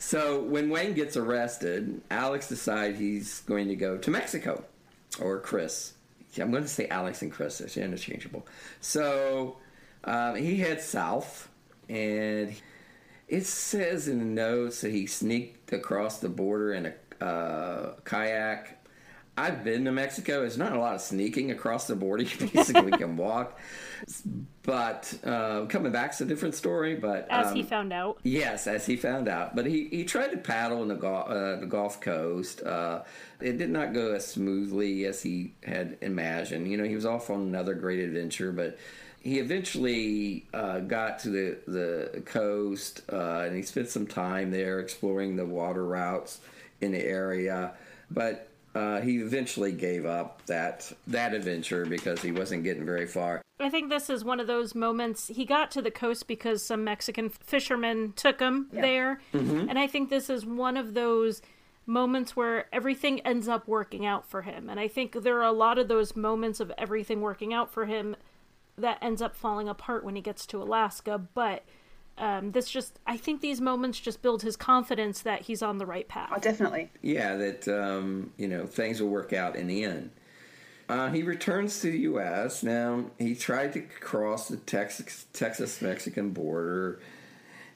So when Wayne gets arrested, Alex decides he's going to go to Mexico, or Chris. I'm going to say Alex and Chris. It's interchangeable. So um, he heads south, and it says in the notes that he sneaked across the border in a uh, kayak. I've been to Mexico. There's not a lot of sneaking across the border. You basically can walk. But uh, coming back's a different story. But as um, he found out, yes, as he found out. But he, he tried to paddle in the, Gulf, uh, the Gulf Coast. Uh, it did not go as smoothly as he had imagined. You know, he was off on another great adventure, but he eventually uh, got to the the coast uh, and he spent some time there exploring the water routes in the area, but uh, he eventually gave up that that adventure because he wasn't getting very far. I think this is one of those moments. He got to the coast because some Mexican fishermen took him yeah. there, mm-hmm. and I think this is one of those moments where everything ends up working out for him. And I think there are a lot of those moments of everything working out for him that ends up falling apart when he gets to Alaska, but um, this just i think these moments just build his confidence that he's on the right path oh definitely yeah that um, you know things will work out in the end uh, he returns to the U.S. Now he tried to cross the Texas Texas Mexican border.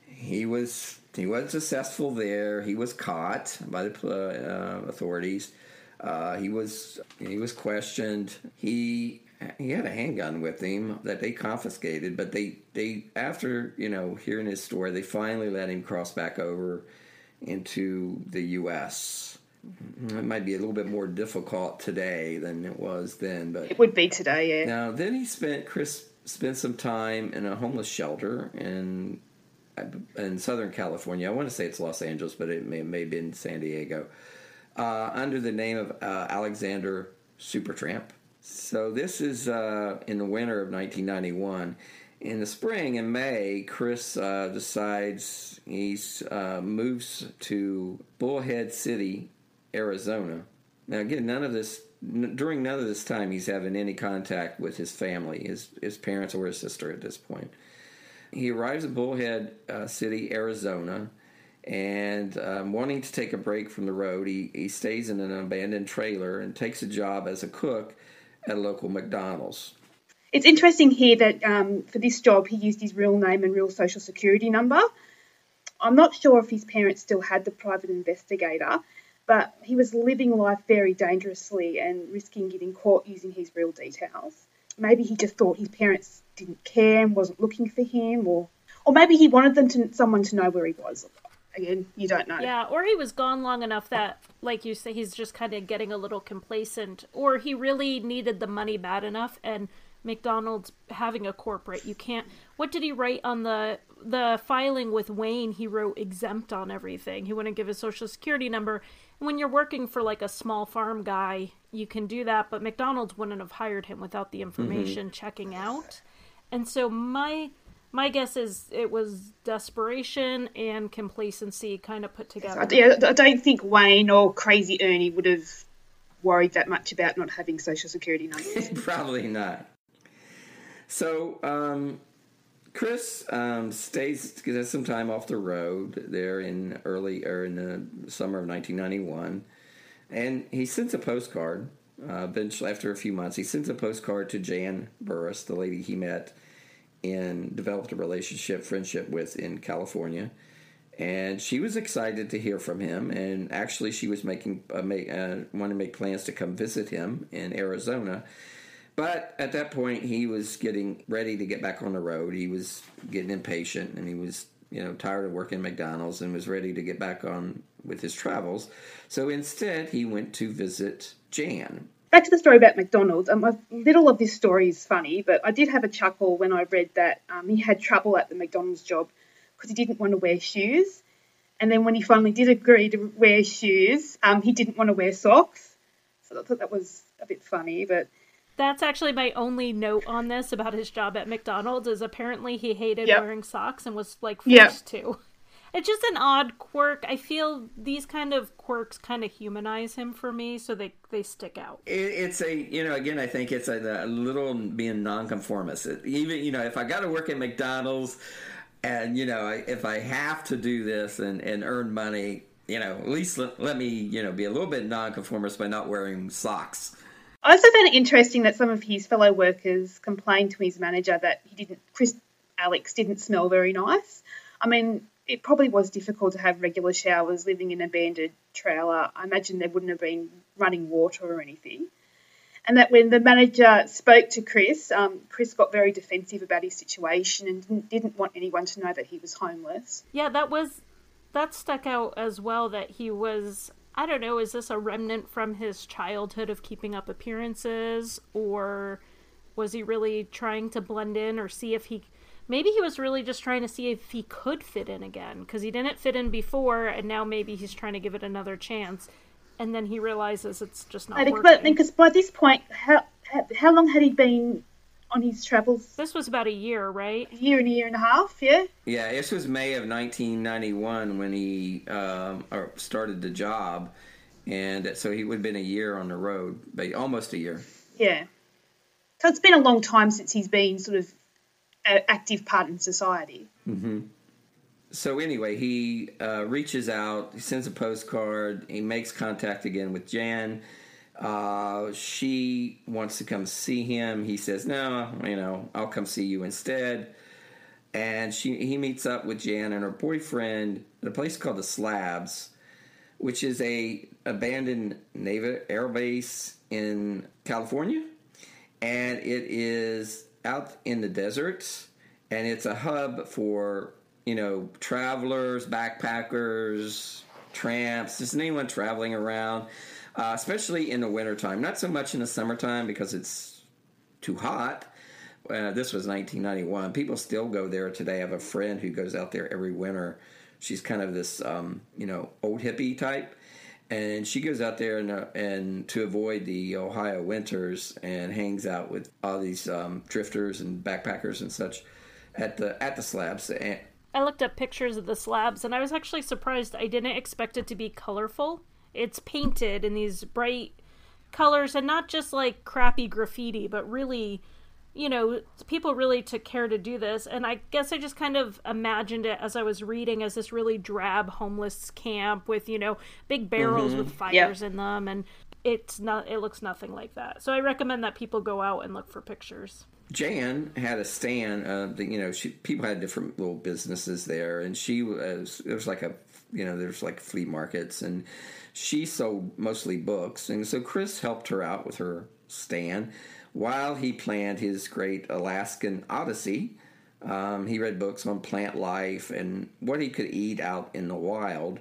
He was he was successful there. He was caught by the uh, authorities. Uh, he was he was questioned. He he had a handgun with him that they confiscated, but they they after you know hearing his story, they finally let him cross back over into the U.S. It might be a little bit more difficult today than it was then, but It would be today, yeah. now then he spent Chris spent some time in a homeless shelter in in Southern California. I want to say it's Los Angeles, but it may may have been San Diego, uh, under the name of uh, Alexander Supertramp. So this is uh, in the winter of 1991. In the spring, in May, Chris uh, decides he uh, moves to Bullhead City, Arizona. Now, again, none of this during none of this time he's having any contact with his family, his his parents or his sister at this point. He arrives at Bullhead uh, City, Arizona, and um, wanting to take a break from the road, he, he stays in an abandoned trailer and takes a job as a cook at a local McDonald's. It's interesting here that um, for this job he used his real name and real social security number. I'm not sure if his parents still had the private investigator, but he was living life very dangerously and risking getting caught using his real details. Maybe he just thought his parents didn't care and wasn't looking for him, or or maybe he wanted them to someone to know where he was. Again, you don't know. Yeah, or he was gone long enough that, like you say, he's just kind of getting a little complacent, or he really needed the money bad enough, and McDonald's having a corporate, you can't. What did he write on the the filing with Wayne? He wrote exempt on everything. He wouldn't give his social security number. And when you're working for like a small farm guy, you can do that, but McDonald's wouldn't have hired him without the mm-hmm. information checking out. And so my my guess is it was desperation and complacency kind of put together. I, yeah, I don't think Wayne or Crazy Ernie would have worried that much about not having social security numbers. Probably not. So, um, Chris um, stays gets some time off the road there in early or in the summer of 1991, and he sends a postcard. Uh, eventually, after a few months, he sends a postcard to Jan Burres, the lady he met and developed a relationship, friendship with in California. And she was excited to hear from him, and actually, she was making uh, make, uh, wanted to make plans to come visit him in Arizona. But at that point, he was getting ready to get back on the road. He was getting impatient, and he was you know tired of working McDonald's and was ready to get back on with his travels. So instead, he went to visit Jan. Back to the story about McDonald's. Um, a little of this story is funny, but I did have a chuckle when I read that um, he had trouble at the McDonald's job because he didn't want to wear shoes. And then when he finally did agree to wear shoes, um, he didn't want to wear socks. So I thought that was a bit funny, but That's actually my only note on this about his job at McDonald's is apparently he hated Yep. wearing socks and was like Yep. forced to. It's just an odd quirk. I feel these kind of quirks kind of humanize him for me, so they they stick out. It, it's a you know again I think it's a, a little being nonconformist. It, even you know if I got to work at McDonald's, and you know I, if I have to do this and, and earn money, you know at least let, let me you know be a little bit nonconformist by not wearing socks. I also found it interesting that some of his fellow workers complained to his manager that he didn't, Chris Alex didn't smell very nice. I mean, it probably was difficult to have regular showers living in an abandoned trailer. I imagine there wouldn't have been running water or anything. And that when the manager spoke to Chris, um, Chris got very defensive about his situation and didn't, didn't want anyone to know that he was homeless. Yeah, that was that stuck out as well that he was I don't know, is this a remnant from his childhood of keeping up appearances or was he really trying to blend in or see if he maybe he was really just trying to see if he could fit in again because he didn't fit in before and now maybe he's trying to give it another chance and then he realizes it's just not I think, working. but because by this point, how, how, how long had he been on his travels? this was about a year, right? A year and a year and a half, yeah? Yeah, this was May of 1991 when he um, started the job, and so he would have been a year on the road, but almost a year. Yeah. So it's been a long time since he's been sort of an active part in society. So anyway, he uh, reaches out, he sends a postcard, he makes contact again with Jan. Uh, she wants to come see him. He says, "No, you know, I'll come see you instead." And she he meets up with Jan and her boyfriend at a place called the Slabs, which is a abandoned naval air base in California, and it is out in the desert, and it's a hub for you know travelers, backpackers, tramps, just anyone traveling around, uh, especially in the wintertime. Not so much in the summertime because it's too hot. Uh, this was 1991. People still go there today. I have a friend who goes out there every winter. She's kind of this, um, you know, old hippie type and she goes out there and, uh, and to avoid the Ohio winters and hangs out with all these um, drifters and backpackers and such at the at the slabs. And, I looked up pictures of the slabs and I was actually surprised. I didn't expect it to be colorful. It's painted in these bright colors and not just like crappy graffiti, but really you know, people really took care to do this. And I guess I just kind of imagined it as I was reading as this really drab homeless camp with, you know, big barrels mm-hmm. with fires in them. And it's not, it looks nothing like that. So I recommend that people go out and look for pictures. Jan had a stand. Uh, the, you know, she people had different little businesses there, and she was it was like a you know there's like flea markets, and she sold mostly books, and so Chris helped her out with her stand while he planned his great Alaskan Odyssey, um, he read books on plant life and what he could eat out in the wild.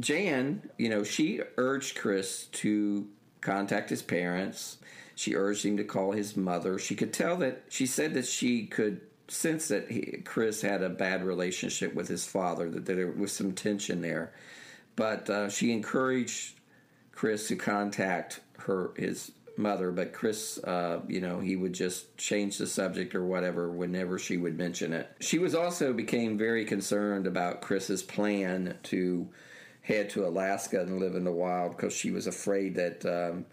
Jan, you know, she urged Chris to contact his parents. She urged him to call his mother. She could tell that she said that she could sense that he, Chris had a bad relationship with his father, that there was some tension there. But uh, she encouraged Chris to contact her his mother, but Chris, uh, you know, he would just change the subject or whatever whenever she would mention it. She was also became very concerned about Chris's plan to head to Alaska and live in the wild because she was afraid that um,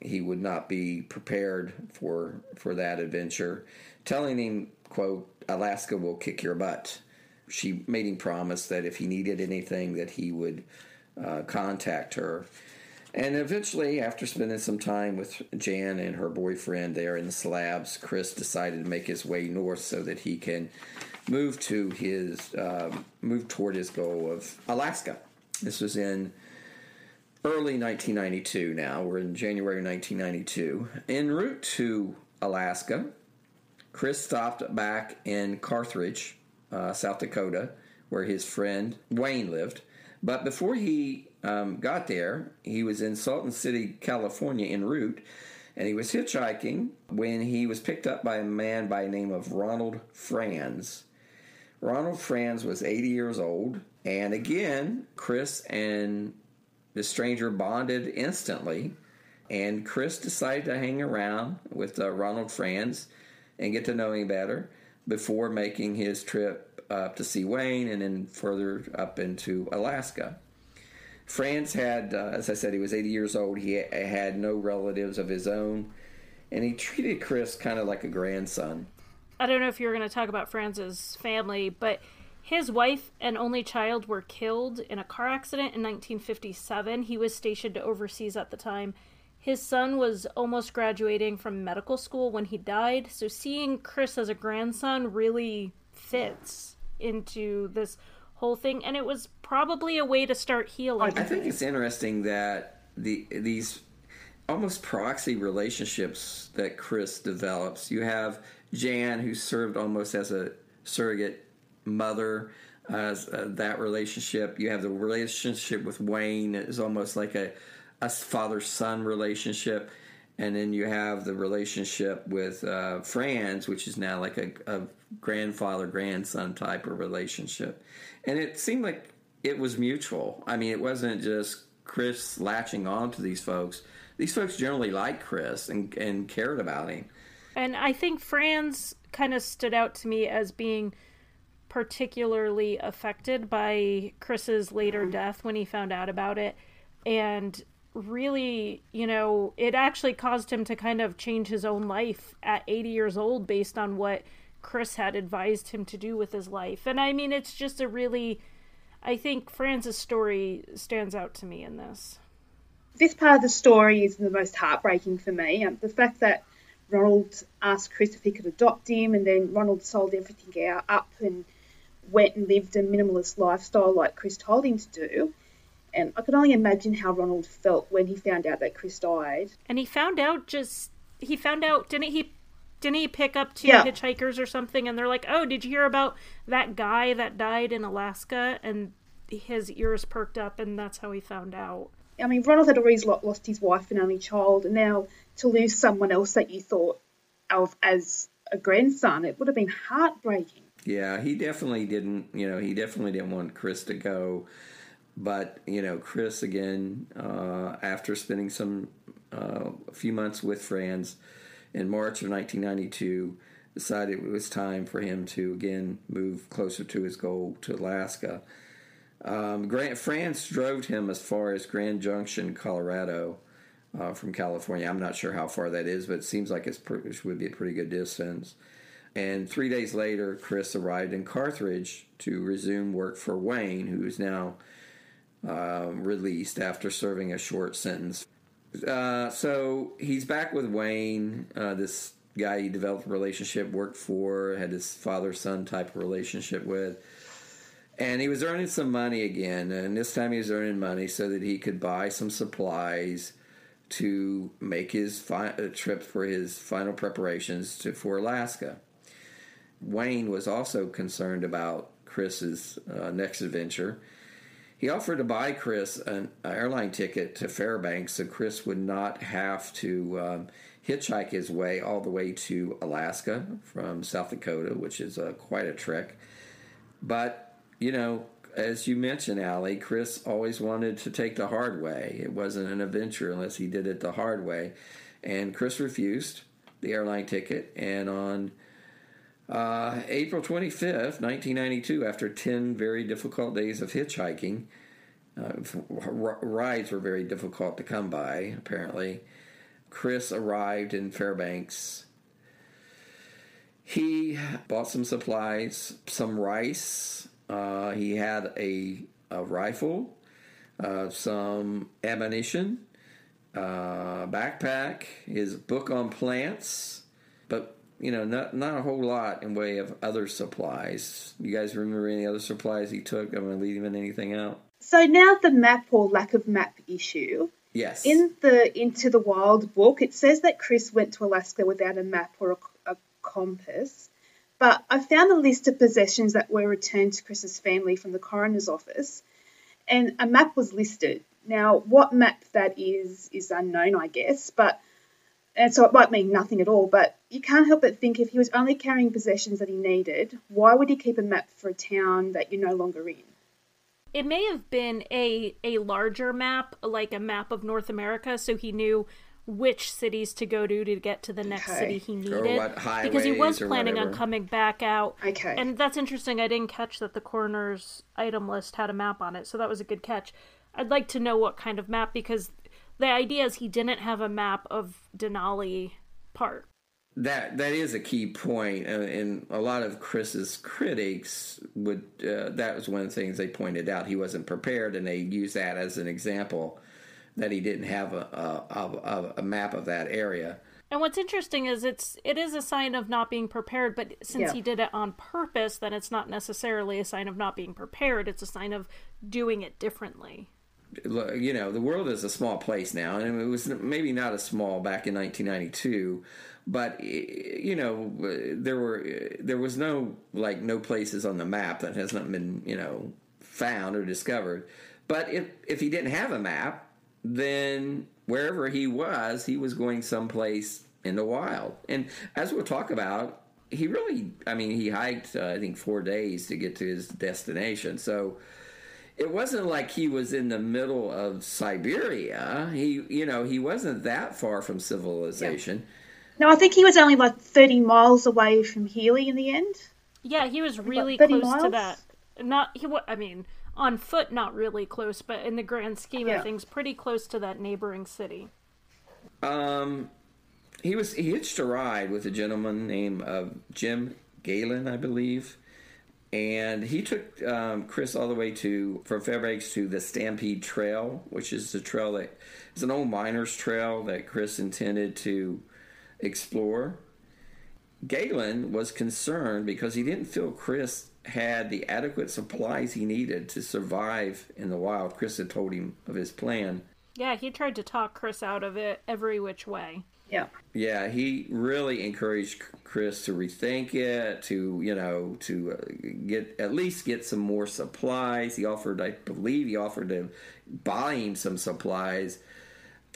he would not be prepared for for that adventure. Telling him, "quote Alaska will kick your butt." She made him promise that if he needed anything, that he would uh, contact her. And eventually, after spending some time with Jan and her boyfriend there in the slabs, Chris decided to make his way north so that he can move to his um, move toward his goal of Alaska. This was in early 1992. Now we're in January 1992. En route to Alaska, Chris stopped back in Carthage, uh, South Dakota, where his friend Wayne lived. But before he um, got there, he was in Salton City, California, en route, and he was hitchhiking when he was picked up by a man by the name of Ronald Franz. Ronald Franz was 80 years old, and again, Chris and the stranger bonded instantly. And Chris decided to hang around with uh, Ronald Franz and get to know him better before making his trip up to see Wayne and then further up into Alaska. Franz had, uh, as I said, he was 80 years old. He had no relatives of his own, and he treated Chris kind of like a grandson. I don't know if you're going to talk about Franz's family, but his wife and only child were killed in a car accident in 1957. He was stationed overseas at the time. His son was almost graduating from medical school when he died, so seeing Chris as a grandson really fits into this whole thing, and it was probably a way to start healing. I think it's interesting that the these almost proxy relationships that Chris develops. You have Jan, who served almost as a surrogate mother. As uh, that relationship, you have the relationship with Wayne is almost like a a father son relationship and then you have the relationship with uh, Franz, which is now like a, a grandfather grandson type of relationship, and it seemed like it was mutual. I mean, it wasn't just Chris latching on to these folks. These folks generally liked Chris and and cared about him. And I think Franz kind of stood out to me as being particularly affected by Chris's later death when he found out about it. And really, you know, it actually caused him to kind of change his own life at 80 years old based on what Chris had advised him to do with his life. And I mean, it's just a really, I think Franz's story stands out to me in this. This part of the story is the most heartbreaking for me. Um, the fact that Ronald asked Chris if he could adopt him, and then Ronald sold everything out, up and went and lived a minimalist lifestyle like Chris told him to do. And I can only imagine how Ronald felt when he found out that Chris died. And he found out just he found out didn't he didn't he pick up two yeah. hitchhikers or something and they're like, "Oh, did you hear about that guy that died in Alaska?" And his ears perked up, and that's how he found out. I mean, Ronald had already lost his wife and only child, and now to lose someone else that you thought of as a grandson, it would have been heartbreaking. Yeah, he definitely didn't. You know, he definitely didn't want Chris to go. But you know, Chris again, uh, after spending some uh, a few months with Franz in March of 1992, decided it was time for him to again move closer to his goal to Alaska. Um, Grant Franz drove him as far as Grand Junction, Colorado, uh, from California. I'm not sure how far that is, but it seems like it would be a pretty good distance. And three days later, Chris arrived in Carthage to resume work for Wayne, who is now uh, released after serving a short sentence. Uh, so he's back with Wayne, uh, this guy he developed a relationship, worked for, had his father son type of relationship with. And he was earning some money again, and this time he was earning money so that he could buy some supplies to make his fi- uh, trip for his final preparations to for Alaska. Wayne was also concerned about Chris's uh, next adventure. He offered to buy Chris an airline ticket to Fairbanks so Chris would not have to um, hitchhike his way all the way to Alaska from South Dakota, which is uh, quite a trek. But you know, as you mentioned, Allie, Chris always wanted to take the hard way. It wasn't an adventure unless he did it the hard way. And Chris refused the airline ticket. And on uh, April 25th, 1992, after 10 very difficult days of hitchhiking, uh, rides were very difficult to come by, apparently. Chris arrived in Fairbanks. He bought some supplies, some rice, uh, he had a, a rifle, uh, some ammunition, uh, backpack, his book on plants, but you know, not not a whole lot in way of other supplies. You guys remember any other supplies he took? To leave him anything out. So now the map or lack of map issue. Yes. In the Into the Wild book, it says that Chris went to Alaska without a map or a, a compass. But I found a list of possessions that were returned to Chris's family from the coroner's office, and a map was listed. Now, what map that is is unknown, I guess, but and so it might mean nothing at all. But you can't help but think if he was only carrying possessions that he needed, why would he keep a map for a town that you're no longer in? It may have been a a larger map, like a map of North America, so he knew which cities to go to to get to the next Okay. city he Or needed what because he was highways or planning on coming back out Okay. and that's interesting i didn't catch that the coroner's item list had a map on it so that was a good catch i'd like to know what kind of map because the idea is he didn't have a map of denali park That that is a key point, and, and a lot of Chris's critics would. Uh, that was one of the things they pointed out. He wasn't prepared, and they use that as an example that he didn't have a a, a, a map of that area. and what's interesting is it's it is a sign of not being prepared but since Yeah. he did it on purpose then it's not necessarily a sign of not being prepared it's a sign of doing it differently Look, You know, the world is a small place now, and it was maybe not as small back in 1992, but you know, there were there was no like no places on the map that has not been you know found or discovered. But if if he didn't have a map, then wherever he was, he was going someplace in the wild. And as we'll talk about, he really, I mean, he hiked, uh, I think, four days to get to his destination. So it wasn't like he was in the middle of Siberia. He, you know, he wasn't that far from civilization. No, I think he was only like 30 miles away from Healy in the end. Yeah, he was really 30 close to that. Not he. I mean, on foot, not really close, but in the grand scheme Yeah. of things, pretty close to that neighboring city. Um, he was he hitched a ride with a gentleman named uh, Jim Gallien, I believe, and he took um, Chris all the way to from Fairbanks to the Stampede Trail, which is the trail that is an old miners' trail that Chris intended to explore. Gallien was concerned because he didn't feel Chris had the adequate supplies he needed to survive in the wild. Chris had told him of his plan. Yeah, he tried to talk Chris out of it every which way. Yeah. Yeah, he really encouraged Chris to rethink it, to you know, to uh, get at least get some more supplies. He offered, I believe, he offered to buy him some supplies,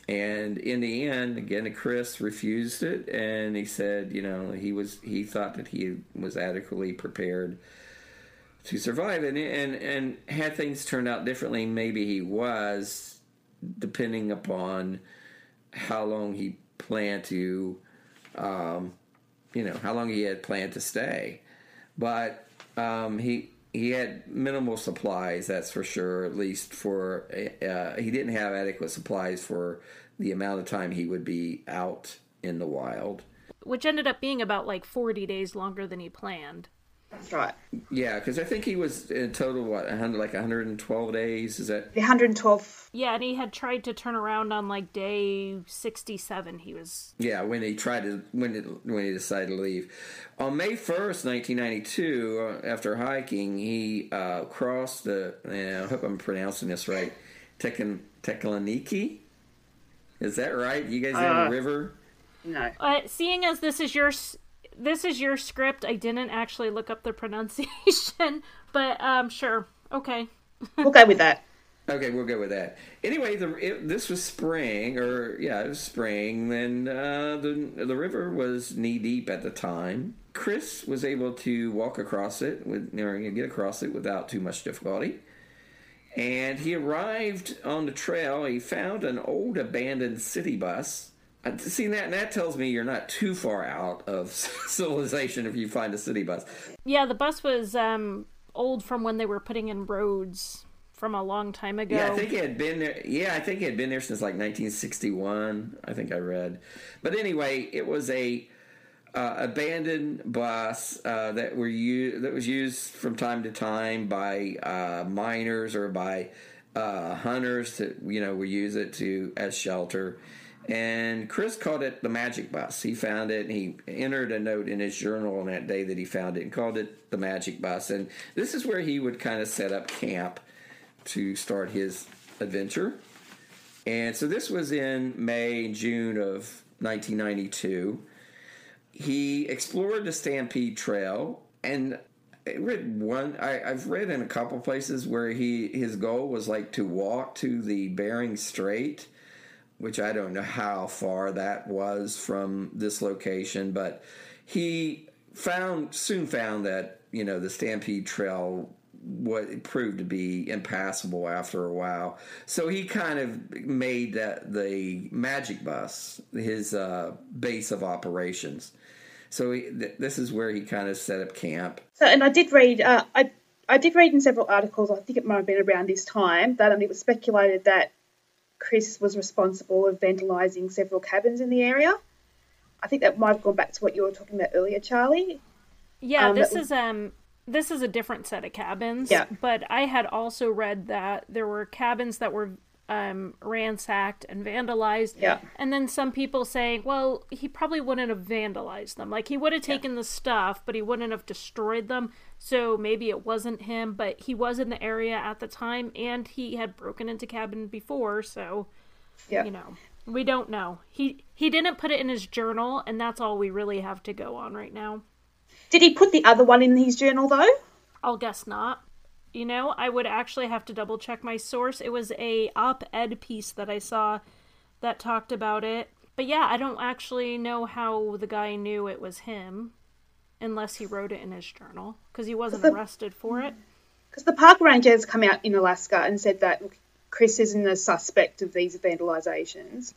and in the end, again, Chris refused it, and he said, you know, he was he thought that he was adequately prepared to survive, and and and had things turned out differently, maybe he was, depending upon how long he planned to, um, you know, how long he had planned to stay. But um, he he had minimal supplies, that's for sure. At least for uh, he didn't have adequate supplies for the amount of time he would be out in the wild. Which ended up being about like 40 days longer than he planned. That's right. Yeah, because I think he was in total what 100 like 112 days. Is that 112. Yeah, and he had tried to turn around on like day 67. He was Yeah, when he tried to when it, when he decided to leave, on May first, nineteen ninety two, uh, after hiking, he uh, crossed the. Uh, I hope I'm pronouncing this right. Tekan Teklaniki. Is that right? You guys know Uh, the river? No. uh, seeing as this is your s- this is your script, I didn't actually look up the pronunciation, but um sure. Okay. We'll go with that. Okay, we'll go with that. Anyway, the it, this was spring, or yeah, it was spring. And uh, the the river was knee deep at the time. Chris was able to walk across it with, or get across it without too much difficulty. And he arrived on the trail. He found an old abandoned city bus. See that and that tells me you're not too far out of civilization if you find a city bus. Yeah, the bus was um old from when they were putting in roads from a long time ago. Yeah, I think it had been there. Yeah, I think it had been there since like 1961. I think I read. But anyway, it was a uh, abandoned bus uh, that were u- that was used from time to time by uh, miners or by uh, hunters to you know we use it to as shelter. And Chris called it the magic bus. He found it and he entered a note in his journal on that day that he found it and called it the magic bus. And this is where he would kind of set up camp to start his adventure. And so this was in May, and June of 1992. He explored the Stampede Trail, and read one. I, I've read in a couple places where he his goal was like to walk to the Bering Strait, which I don't know how far that was from this location, but he found soon found that you know the Stampede Trail what proved to be impassable after a while. So he kind of made that the Magic Bus his uh, base of operations. So he, th- this is where he kind of set up camp. So, and I did read, uh, I I did read in several articles. I think it might have been around this time that um, it was speculated that Chris was responsible of vandalising several cabins in the area. I think that might have gone back to what you were talking about earlier, Charlie. Yeah, Um, this is um this is a different set of cabins. Yeah. But I had also read that there were cabins that were um ransacked and vandalized. Yeah. And then some people saying, well, he probably wouldn't have vandalized them. Like he would have taken the stuff, but he wouldn't have destroyed them. So maybe it wasn't him, but he was in the area at the time and he had broken into cabin before, so Yeah. you know. We don't know. He he didn't put it in his journal and that's all we really have to go on right now. Did he put the other one in his journal though? I'll guess not. You know, I would actually have to double check my source. It was a op-ed piece that I saw that talked about it. But yeah, I don't actually know how the guy knew it was him unless he wrote it in his journal because he wasn't the- arrested for it. Because the park rangers come out in Alaska and said that Chris isn't a suspect of these vandalizations,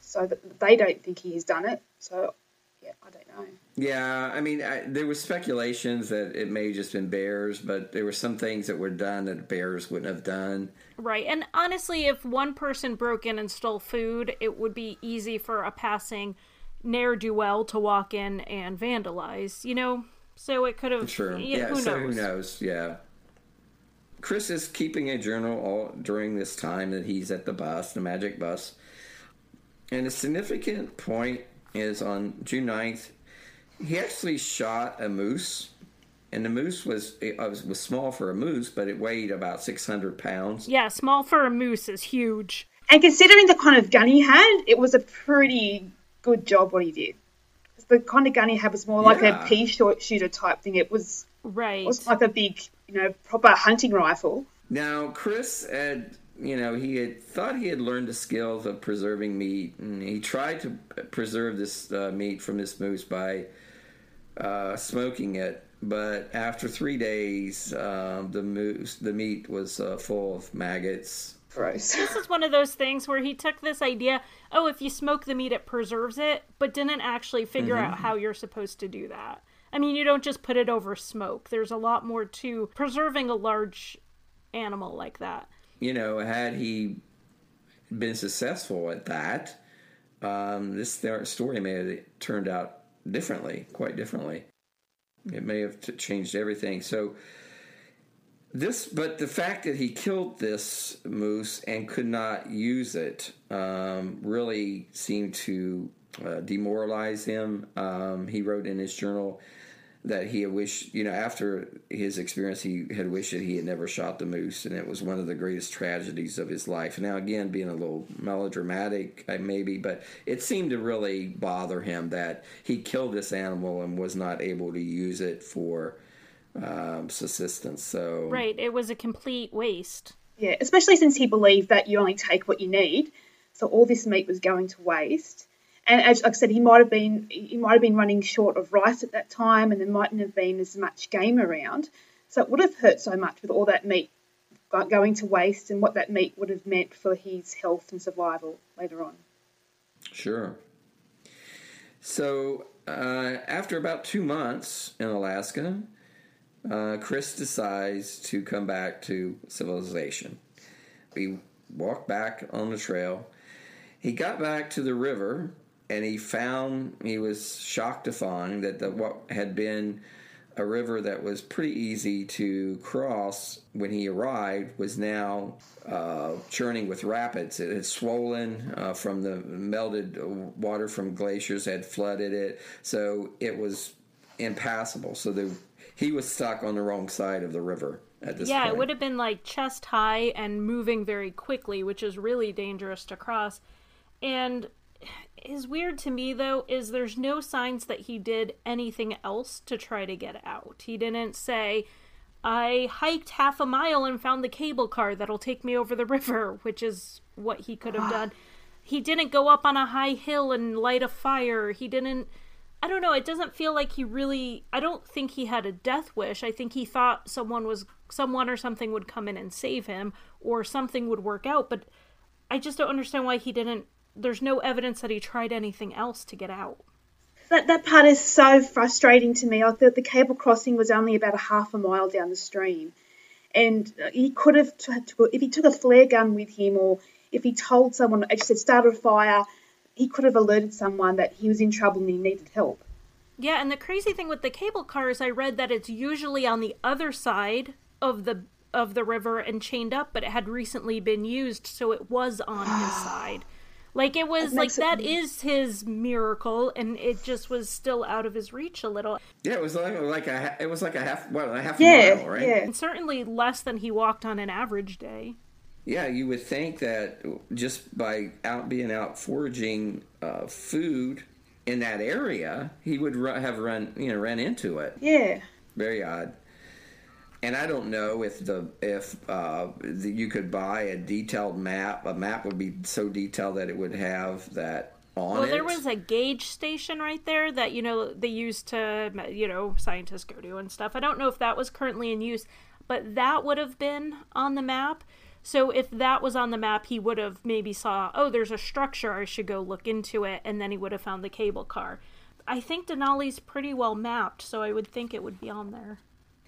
so that they don't think he has done it. So, yeah, I don't know. Yeah, I mean, I, there was speculations that it may have just been bears, but there were some things that were done that bears wouldn't have done. Right. And honestly, if one person broke in and stole food, it would be easy for a passing ne'er do well to walk in and vandalize, you know? So it could have. Sure. Yeah, Yeah. who so knows? who knows? Yeah. Chris is keeping a journal all during this time that he's at the bus, the magic bus. And a significant point is on June 9th, he actually shot a moose. And the moose was it was, was small for a moose, but it weighed about 600 pounds. Yeah, small for a moose is huge. And considering the kind of gun he had, it was a pretty good job what he did. The kind of gun he had was more like Yeah. a pea short shooter type thing. It was Right. it was like a big, you know, proper hunting rifle. Now, Chris had, you know, he had thought he had learned the skills of preserving meat, and he tried to preserve this uh, meat from this moose by uh, smoking it. But after three days, um, the moose, the meat was uh, full of maggots. Gross. this is one of those things where he took this idea, oh, if you smoke the meat, it preserves it, but didn't actually figure out how you're supposed to do that. I mean, you don't just put it over smoke. There's a lot more to preserving a large animal like that. You know, had he been successful at that, um, this story may have turned out differently, quite differently. It may have changed everything. So this, but the fact that he killed this moose and could not use it um, really seemed to uh, demoralize him. Um, he wrote in his journal that he had wished, you know, after his experience, he had wished that he had never shot the moose, and it was one of the greatest tragedies of his life. Now, again, being a little melodramatic, uh, maybe, but it seemed to really bother him that he killed this animal and was not able to use it for um, subsistence. So, Right. It was a complete waste. Yeah, especially since he believed that you only take what you need. So all this meat was going to waste. And as like I said, he might have been he might have been running short of rice at that time, and there mightn't have been as much game around. So it would have hurt so much with all that meat going to waste, and what that meat would have meant for his health and survival later on. Sure. So, uh, after about two months in Alaska, uh, Chris decides to come back to civilization. We walked back on the trail. He got back to the river and he found, he was shocked to find that the, what had been a river that was pretty easy to cross when he arrived was now uh, churning with rapids. It had swollen uh, from the melted water from glaciers had flooded it, so it was impassable. So the, he was stuck on the wrong side of the river at this point. yeah, point. it would have been like chest high and moving very quickly, which is really dangerous to cross. And is weird to me though is there's no signs that he did anything else to try to get out. He didn't say I hiked half a mile and found the cable car that'll take me over the river, which is what he could have ah. done. He didn't go up on a high hill and light a fire. He didn't I don't know, it doesn't feel like he really I don't think he had a death wish. I think he thought someone was someone or something would come in and save him or something would work out, but I just don't understand why he didn't there's no evidence that he tried anything else to get out. That that part is so frustrating to me. I thought the cable crossing was only about a half a mile down the stream, and he could have t- if he took a flare gun with him, or if he told someone, I just said start a fire, he could have alerted someone that he was in trouble and he needed help. Yeah, and the crazy thing with the cable car is I read that it's usually on the other side of the of the river and chained up, but it had recently been used, so it was on his side. Like it was like it- that is his miracle, and it just was still out of his reach a little, yeah, it was like, like a it was like a half what a half Yeah, mile, right? yeah. and certainly less than he walked on an average day. Yeah, you would think that just by out being out foraging uh, food in that area, he would ru- have run you know ran into it. Yeah. Very odd. And I don't know if the if uh, the, you could buy a detailed map. A map would be so detailed that it would have that on it. Well, it. there was a gauge station right there that you know they used to you know scientists go to and stuff. I don't know if that was currently in use, but that would have been on the map. So if that was on the map, he would have maybe saw, oh, there's a structure, I should go look into it, and then he would have found the cable car. I think Denali's pretty well mapped, so I would think it would be on there.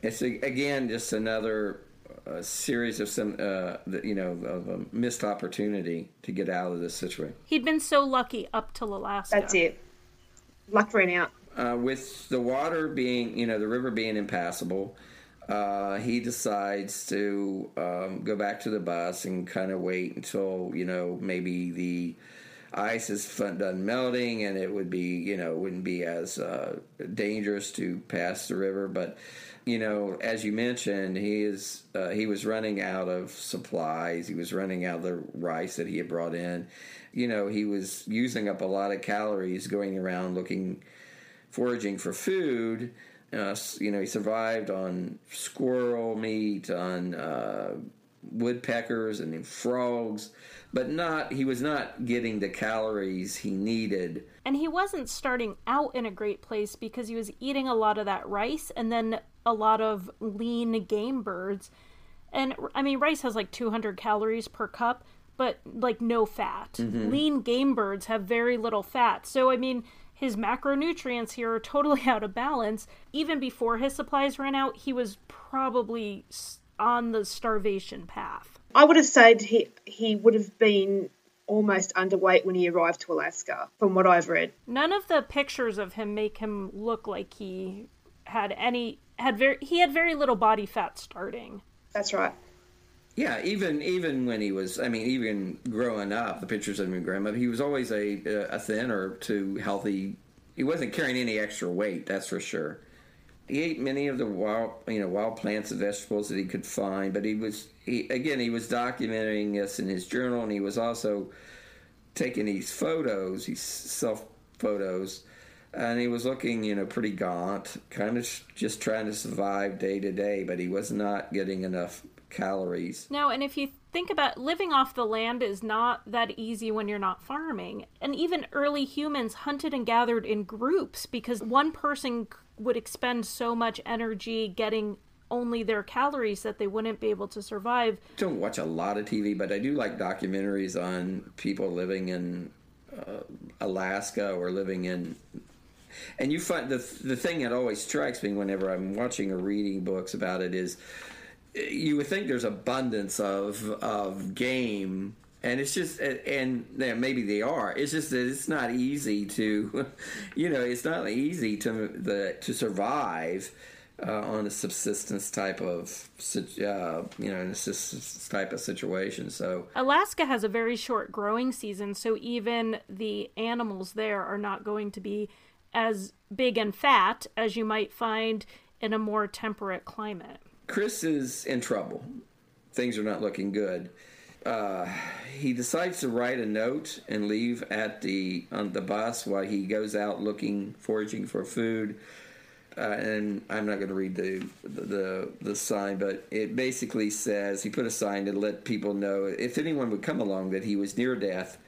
It's a, again just another uh, series of some uh, the- you know of a missed opportunity to get out of this situation. He'd been so lucky up till Alaska. That's it. Luck ran out. uh, with the water being, you know, the river being impassable, uh, he decides to um, go back to the bus and kind of wait until, you know, maybe the ice is done melting, and it would be you know wouldn't be as uh, dangerous to pass the river. But you know, as you mentioned, he is uh, he was running out of supplies. He was running out of the rice that he had brought in. You know, he was using up a lot of calories going around looking, foraging for food. Uh, you know, he survived on squirrel meat, on uh, woodpeckers and frogs, but not he was not getting the calories he needed. And he wasn't starting out in a great place because he was eating a lot of that rice and then a lot of lean game birds. And I mean, rice has like 200 calories per cup, but like no fat. Mm-hmm. Lean game birds have very little fat. So, I mean, his macronutrients here are totally out of balance. Even before his supplies ran out, he was probably on the starvation path. I would have said he he would have been almost underweight when he arrived to Alaska, from what I've read. None of the pictures of him make him look like he had any had very he had very little body fat starting. That's right. Yeah, even even when he was, I mean, even growing up, the pictures of him growing up, he was always a a thinner too healthy. He wasn't carrying any extra weight, that's for sure. He ate many of the wild, you know, wild plants and vegetables that he could find, but he was, he again, he was documenting this in his journal, and he was also taking these photos, these self photos, and he was looking, you know, pretty gaunt, kind of just trying to survive day to day, but he was not getting enough calories. No, and if you think about living off the land is not that easy when you're not farming. And even early humans hunted and gathered in groups because one person would expend so much energy getting only their calories that they wouldn't be able to survive. I don't watch a lot of TV, but I do like documentaries on people living in uh, Alaska or living in and you find the the thing that always strikes me whenever I'm watching or reading books about it is you would think there's abundance of of game and it's just and yeah, maybe they are. It's just that it's not easy to you know it's not easy to the to survive uh, on a subsistence type of uh, you know in a subsistence type of situation so. Alaska has a very short growing season so even the animals there are not going to be as big and fat as you might find in a more temperate climate Chris is in trouble. Things are not looking good. Uh, he decides to write a note and leave at the on the bus while he goes out looking, foraging for food. Uh, and I'm not going to read the, the the sign, but it basically says he put a sign to let people know if anyone would come along that he was near death.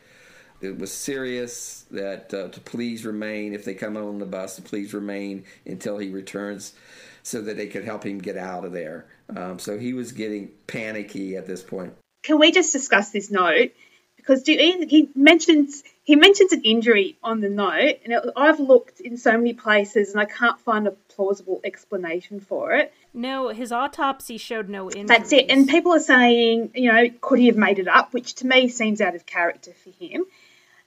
It was serious. That uh, to please remain if they come on the bus to please remain until he returns so that they could help him get out of there. Um, so he was getting panicky at this point. Can we just discuss this note? Because do he mentions he mentions an injury on the note, and it, I've looked in so many places and I can't find a plausible explanation for it. No, his autopsy showed no injury. That's it. And people are saying, you know, could he have made it up? Which to me seems out of character for him.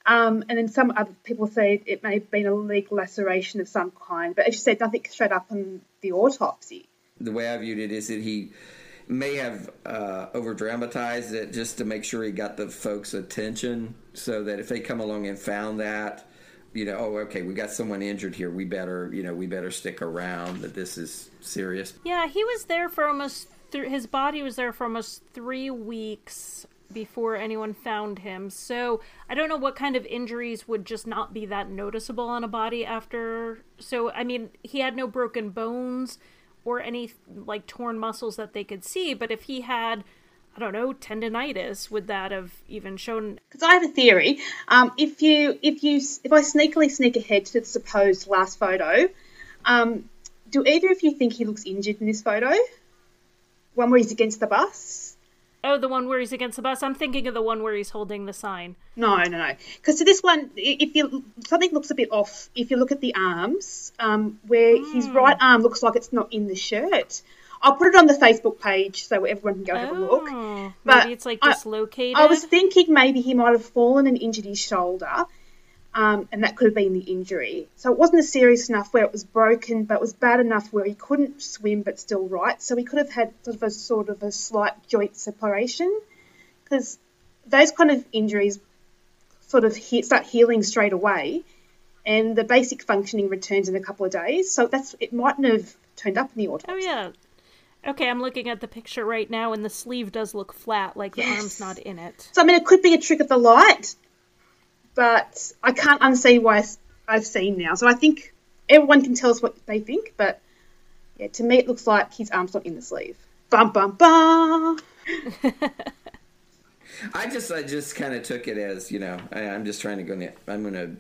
Um, and then some other people say it may have been a leg laceration of some kind. But as you said, nothing straight up on the autopsy. The way I viewed it is that he may have uh, over dramatized it just to make sure he got the folks' attention so that if they come along and found that, you know, oh, okay, we got someone injured here. We better, you know, we better stick around. That this is serious. Yeah, he was there for almost. Th- his body was there for almost three weeks before anyone found him. So I don't know what kind of injuries would just not be that noticeable on a body after. So, I mean, he had no broken bones or any like torn muscles that they could see, but if he had. I don't know tendonitis. Would that have even shown? Because I have a theory. Um, if you if you if I sneakily sneak ahead to the supposed last photo, um, do either of you think he looks injured in this photo? One where he's against the bus. Oh, the one where he's against the bus. I'm thinking of the one where he's holding the sign. No, no, no. Because to this one, if you something looks a bit off. If you look at the arms, um, where mm. his right arm looks like it's not in the shirt. I'll put it on the Facebook page so everyone can go oh, have a look. Oh, but maybe it's like dislocated. I, I was thinking maybe he might have fallen and injured his shoulder um, and that could have been the injury. So it wasn't a serious enough where it was broken, but it was bad enough where he couldn't swim but still write. So he could have had sort of a sort of a slight joint separation, because those kind of injuries sort of he- start healing straight away, and the basic functioning returns in a couple of days. So that's it mightn't have turned up in the autopsy. Oh yeah. Okay, I'm looking at the picture right now, and the sleeve does look flat, like the Yes. arm's not in it. So I mean, it could be a trick of the light, but I can't unsee why I've seen now. So I think everyone can tell us what they think, but yeah, to me it looks like his arm's not in the sleeve. Bum bum bum. I just I just kind of took it as you know I, I'm just trying to go. I'm going to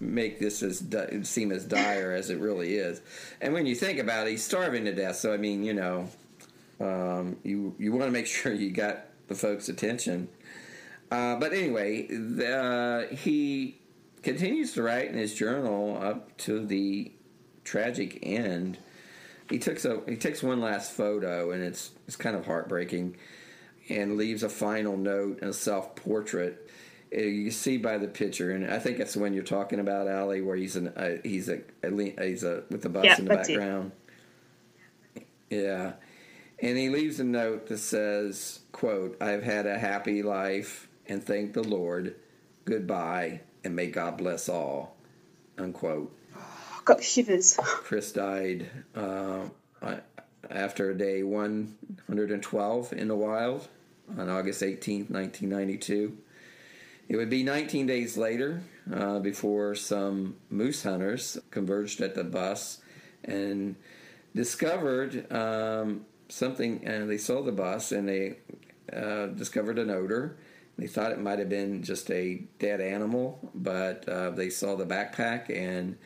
make this as di- seem as dire as it really is. And when you think about it, he's starving to death. So I mean, you know, um, you you want to make sure you got the folks' attention. Uh, but anyway, the, uh, he continues to write in his journal up to the tragic end. He took so he takes one last photo, and it's it's kind of heartbreaking and leaves a final note and a self portrait. You see by the picture, and I think that's the one you're talking about, Allie, where he's an uh, he's a, a he's a with the bus Yeah, in the that's it. background. Yeah, and he leaves a note that says, "quote I've had a happy life, and thank the Lord. Goodbye, and may God bless all." Unquote. Got shivers. Chris died uh, after day 112 in the wild on August 18th, 1992. It would be 19 days later uh, before some moose hunters converged at the bus and discovered um, something, and they saw the bus and they uh, discovered an odor. They thought it might have been just a dead animal, but uh, they saw the backpack and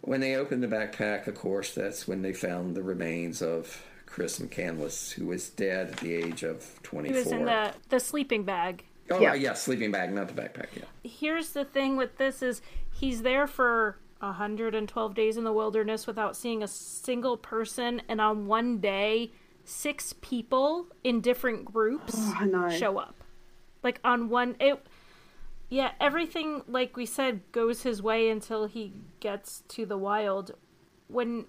when they opened the backpack, of course, that's when they found the remains of Chris McCandless, who was dead at the age of 24. He was in the the sleeping bag. oh, Yeah. yeah. sleeping bag, not the backpack, yeah. Here's the thing with this is he's there for 112 days in the wilderness without seeing a single person and on one day six people in different groups Oh, I show up. Like on one it yeah, everything like we said goes his way until he gets to the wild. When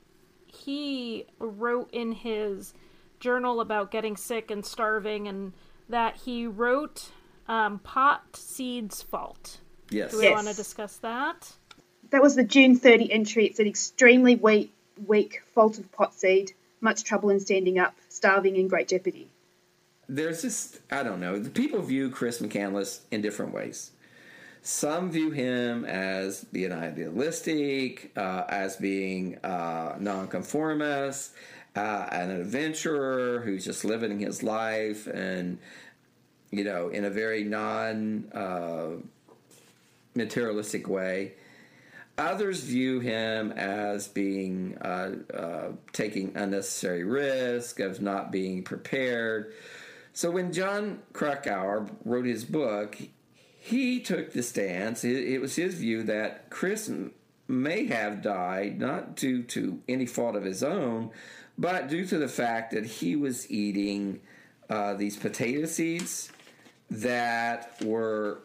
he wrote in his journal about getting sick and starving and that he wrote um, pot seeds fault. Yes. Do we Yes. want to discuss that? That was the June 30 entry. It's an extremely weak, weak fault of pot seed, much trouble in standing up, starving in great jeopardy. There's just I don't know, the people view Chris McCandless in different ways. Some view him as being idealistic, uh, as being uh, nonconformist, uh, an adventurer who's just living his life and, you know, in a very non uh, materialistic way. Others view him as being uh, uh, taking unnecessary risk, of not being prepared. So when Jon Krakauer wrote his book, he took the stance. It, was his view that Chris may have died not due to any fault of his own, but due to the fact that he was eating uh, these potato seeds that were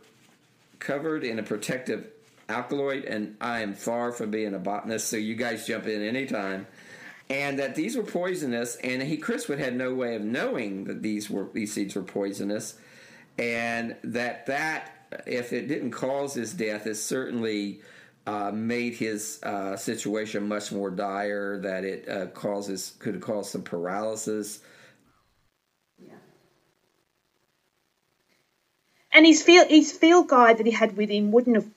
covered in a protective alkaloid, and I am far from being a botanist, so you guys jump in anytime. And that these were poisonous, and he Chris would had no way of knowing that these were these seeds were poisonous, and that that if it didn't cause his death, it certainly uh, made his uh, situation much more dire. That it uh, causes could cause some paralysis. Yeah. And his field, his field guide that he had with him wouldn't have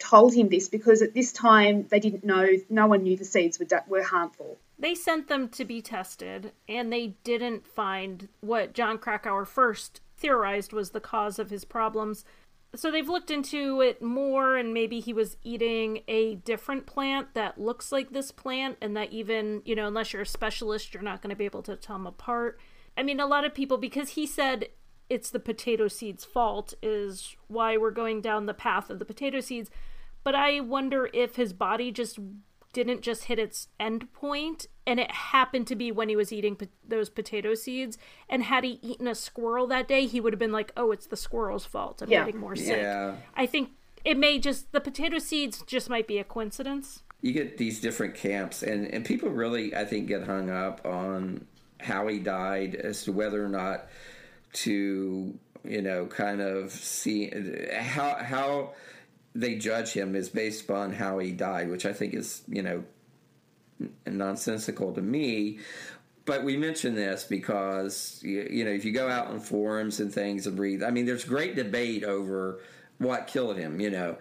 told him this because at this time they didn't know, no one knew the seeds were, were harmful. They sent them to be tested, and they didn't find what Jon Krakauer first theorized was the cause of his problems. So they've looked into it more, and maybe he was eating a different plant that looks like this plant, and that even, you know, unless you're a specialist, you're not going to be able to tell them apart. I mean, a lot of people, because he said it's the potato seeds' fault, is why we're going down the path of the potato seeds. But I wonder if his body just didn't just hit its end point and it happened to be when he was eating po- those potato seeds and had he eaten a squirrel that day he would have been like oh it's the squirrel's fault i'm Yeah. getting more sick Yeah. i think it may just the potato seeds just might be a coincidence you get these different camps and, and people really i think get hung up on how he died as to whether or not to you know, kind of see how how they judge him is based upon how he died, which I think is you know nonsensical to me. But we mention this because you, know if you go out on forums and things and read, I mean, there's great debate over what killed him. You know,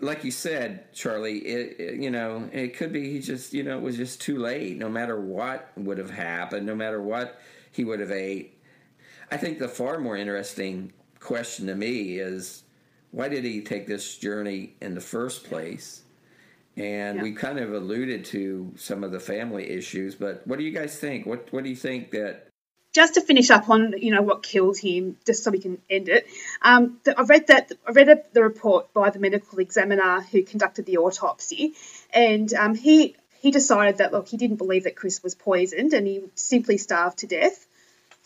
like you said, Charlie, it, it, you know, it could be he just, you know, it was just too late. No matter what would have happened, no matter what he would have ate. I think the far more interesting question to me is why did he take this journey in the first place? And yeah. we kind of alluded to some of the family issues, but what do you guys think? What what do you think that just to finish up on you know what killed him, just so we can end it. Um, the, I read that I read a, the report by the medical examiner who conducted the autopsy, and um, he he decided that look he didn't believe that Chris was poisoned and he simply starved to death.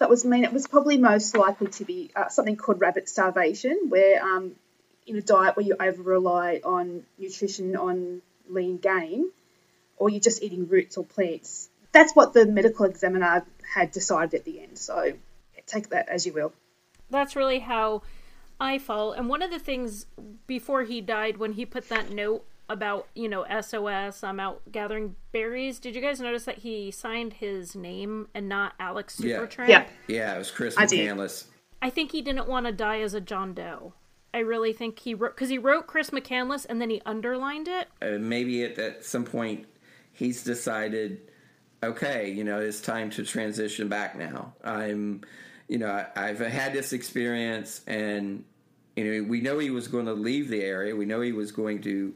It was I mean it was probably most likely to be uh, something called rabbit starvation, where um, in a diet where you over rely on nutrition on lean gain, or you're just eating roots or plants. That's what the medical examiner had decided at the end. So take that as you will. That's really how I felt. And one of the things before he died, when he put that note about, you know, SOS, I'm out gathering berries, did you guys notice that he signed his name and not Alex Supertramp? Yeah. Yeah, it was Chris I McCandless. Did. I think he didn't want to die as a John Doe. I really think he wrote because he wrote Chris McCandless and then he underlined it. Uh, maybe at, at some point he's decided okay, you know, it's time to transition back now. I'm, you know, I, have had this experience, and you know, we know he was going to leave the area. We know he was going to.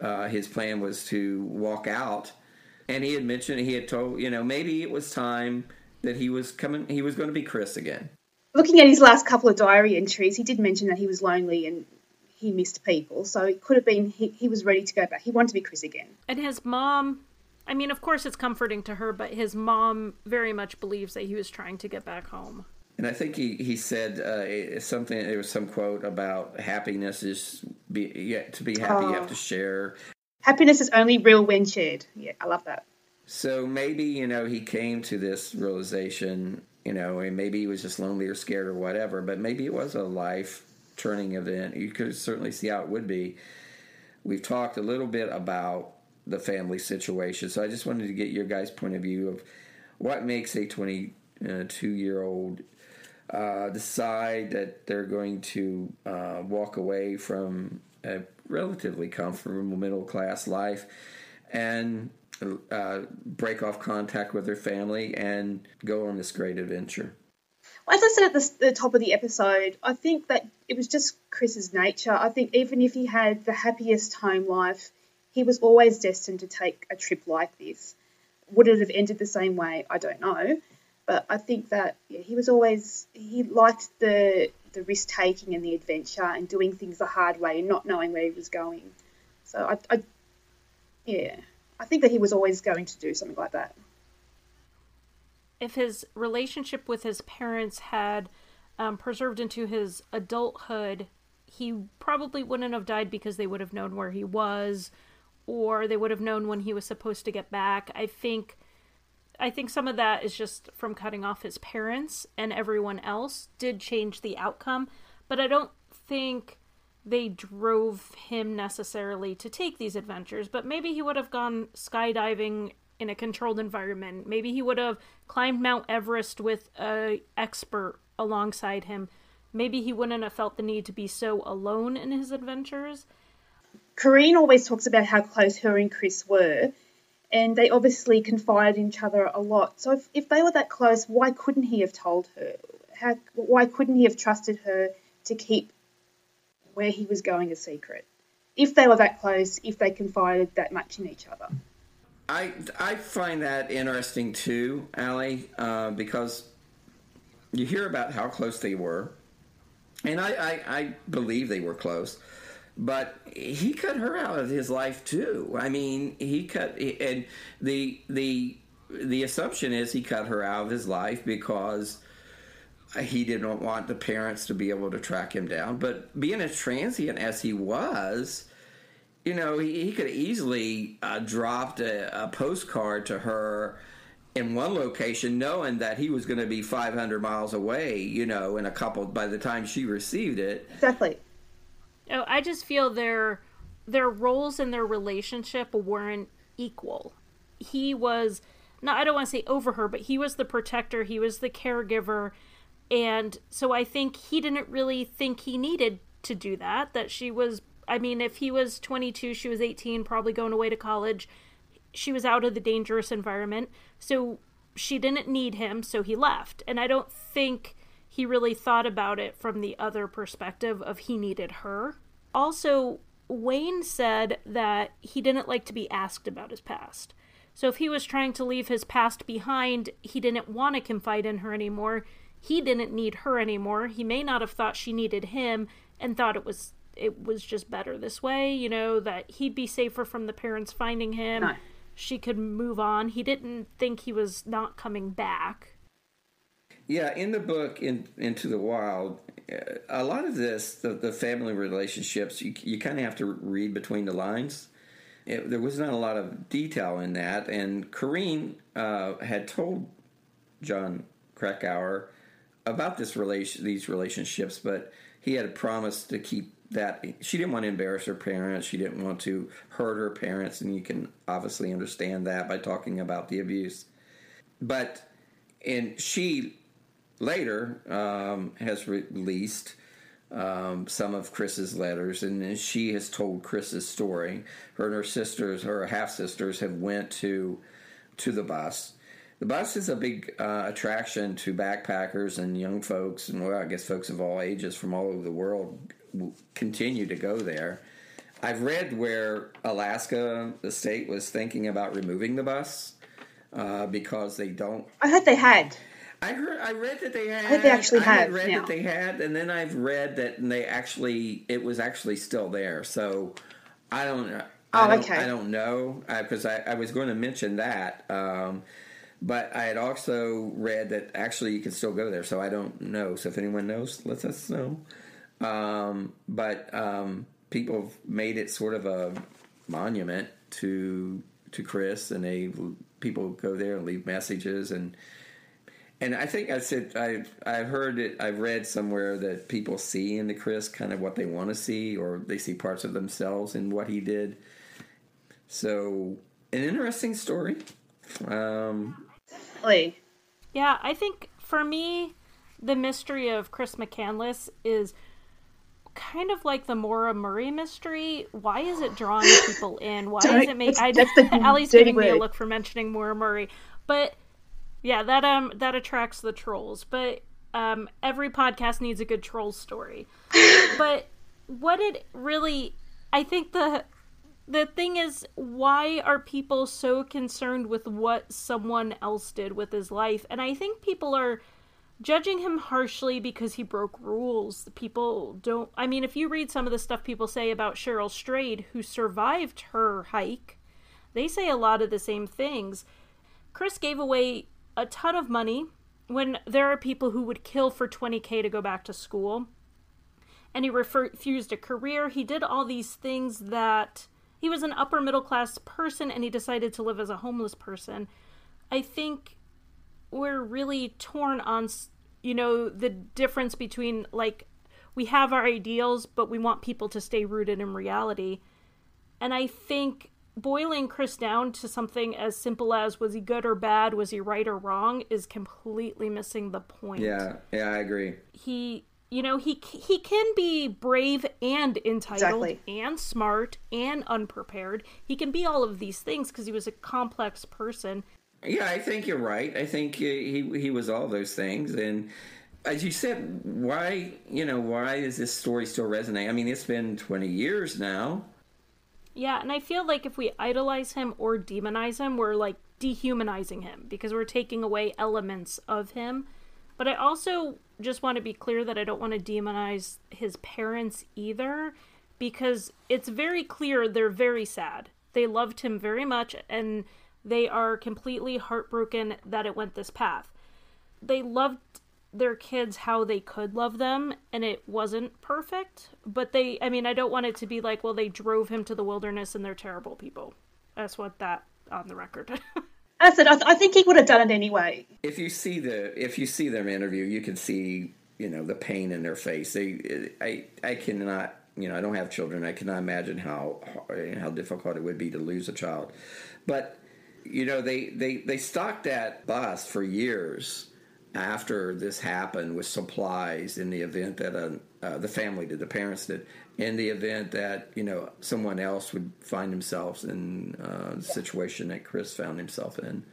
Uh, his plan was to walk out, and he had mentioned he had told you know maybe it was time that he was coming. He was going to be Chris again. Looking at his last couple of diary entries, he did mention that he was lonely and he missed people. So it could have been he, he was ready to go back. He wanted to be Chris again. And his mom I mean, of course, it's comforting to her, but his mom very much believes that he was trying to get back home. And I think he, he said uh, something. There was some quote about happiness is be yeah, to be happy oh. you have to share. Happiness is only real when shared. Yeah, I love that. So maybe you know he came to this realization. You know, and maybe he was just lonely or scared or whatever. But maybe it was a life turning event. You could certainly see how it would be. We've talked a little bit about the family situation. So I just wanted to get your guys' point of view of what makes a 22 year old uh, decide that they're going to uh, walk away from a relatively comfortable middle class life and uh, break off contact with their family and go on this great adventure. As I said at the, the, top of the episode, I think that it was just Chris's nature. I think even if he had the happiest home life, he was always destined to take a trip like this. Would it have ended the same way? I don't know. But I think that yeah, he was always he liked the the risk taking and the adventure and doing things the hard way and not knowing where he was going. So I, I yeah, I think that he was always going to do something like that. If his relationship with his parents had um, preserved into his adulthood, he probably wouldn't have died because they would have known where he was or they would have known when he was supposed to get back. I think I think some of that is just from cutting off his parents and everyone else did change the outcome, but I don't think they drove him necessarily to take these adventures, but maybe he would have gone skydiving in a controlled environment. Maybe he would have climbed Mount Everest with a expert alongside him. Maybe he wouldn't have felt the need to be so alone in his adventures. Carine always talks about how close her and Chris were, and they obviously confided in each other a lot. So if, if they were that close, why couldn't he have told her? How, why couldn't he have trusted her to keep where he was going a secret? If they were that close, if they confided that much in each other. I, I find that interesting too, Allie, uh, because you hear about how close they were, and I, I, I believe they were close but he cut her out of his life too. I mean, he cut and the the the assumption is he cut her out of his life because he didn't want the parents to be able to track him down. But being as transient as he was, you know, he, he could easily uh, dropped a, a postcard to her in one location knowing that he was going to be 500 miles away, you know, in a couple by the time she received it. Exactly. Oh, I just feel their their roles in their relationship weren't equal. He was no, I don't want to say over her, but he was the protector, he was the caregiver, and so I think he didn't really think he needed to do that. That she was I mean, if he was 22, she was 18, probably going away to college. She was out of the dangerous environment. So she didn't need him, so he left. And I don't think he really thought about it from the other perspective of he needed her. Also, Wayne said that he didn't like to be asked about his past. So if he was trying to leave his past behind, he didn't want to confide in her anymore. He didn't need her anymore. He may not have thought she needed him and thought it was it was just better this way, you know, that he'd be safer from the parents finding him. No. She could move on. He didn't think he was not coming back. Yeah, in the book, in Into the Wild, uh, a lot of this, the, the family relationships, you, you kind of have to read between the lines. It, there was not a lot of detail in that, and Carine uh, had told Jon Krakauer about this relation, these relationships, but he had promised to keep that she didn't want to embarrass her parents. She didn't want to hurt her parents, and you can obviously understand that by talking about the abuse. But and she later um, has released um, some of Chris's letters, and she has told Chris's story. Her and her sisters, her half sisters, have went to to the bus. The bus is a big uh, attraction to backpackers and young folks, and well, I guess folks of all ages from all over the world continue to go there. I've read where Alaska, the state, was thinking about removing the bus uh, because they don't. I heard they had. I heard. I read that they had. I heard they actually I have read now. that they had, and then I've read that they actually it was actually still there. So I don't. I Oh, don't, okay. I don't know because I, I, was going to mention that, um, but I had also read that actually you can still go there. So I don't know. So if anyone knows, let us know. Um, but um, people have made it sort of a monument to to Chris, and they people go there and leave messages and. And I think I said I I've heard it I've read somewhere that people see in the Chris kind of what they want to see or they see parts of themselves in what he did. So an interesting story. Um, Definitely. Yeah, I think for me, the mystery of Chris McCandless is kind of like the Maura Murray mystery. Why is it drawing people in? Why Don't- does it make? I, that's- that's the Allie's giving me a look for mentioning Maura Murray, but yeah, that um that attracts the trolls. But um, every podcast needs a good troll story. but what it really, I think the the thing is why are people so concerned with what someone else did with his life? And i think people are judging him harshly because he broke rules. People don't i mean if you read some of the stuff people say about cheryl strayed who survived her hike they say a lot of the same things. Chris gave away a ton of money when there are people who would kill for 20k to go back to school. And he refused a career. He did all these things that he was an upper middle class person and he decided to live as a homeless person. I think we're really torn on, you know, the difference between like we have our ideals, but we want people to stay rooted in reality. And I think boiling Chris down to something as simple as was he good or bad, was he right or wrong, is completely missing the point yeah, yeah, I agree. he you know he he can be brave and entitled Exactly. and smart and unprepared he can be all of these things because he was a complex person Yeah, I think you're right. I think he he, he was all those things, and as you said, why you know why is this story still resonating? I mean, it's been 20 years now. yeah and i feel like if we idolize him or demonize him we're like dehumanizing him because we're taking away elements of him but i also just want to be clear that i don't want to demonize his parents either because it's very clear they're very sad. They loved him very much and they are completely heartbroken that it went this path. They loved their kids how they could love them and it wasn't perfect but they i mean i don't want it to be like well they drove him to the wilderness and they're terrible people. That's what that on the record I said, I, th- I think he would have done it anyway. If you see the if you see them interview, you can see you know the pain in their face. They, I, I cannot, you know, I don't have children. I cannot imagine how how difficult it would be to lose a child. But you know, they they they stocked that bus for years after this happened with supplies in the event that a, uh, the family did, the parents did, in the event that you know someone else would find themselves in uh, the situation that Chris found himself in.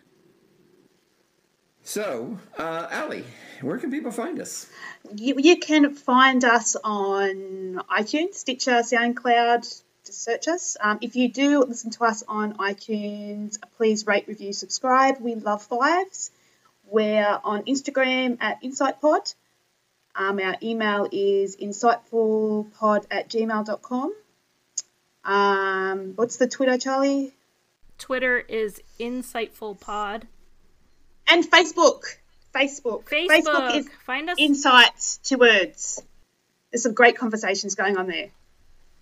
So, uh, Allie, where can people find us? You, you can find us on iTunes, Stitcher, SoundCloud. Just search us. Um, if you do listen to us on iTunes, please rate, review, subscribe. We love fives. We're on Instagram at InsightPod. Um, our email is insightfulpod at gmail.com. Um, what's the Twitter, Charlie? Twitter is insightfulpod. And Facebook. Facebook. Facebook. Facebook is Find us. Insights, two words. There's some great conversations going on there.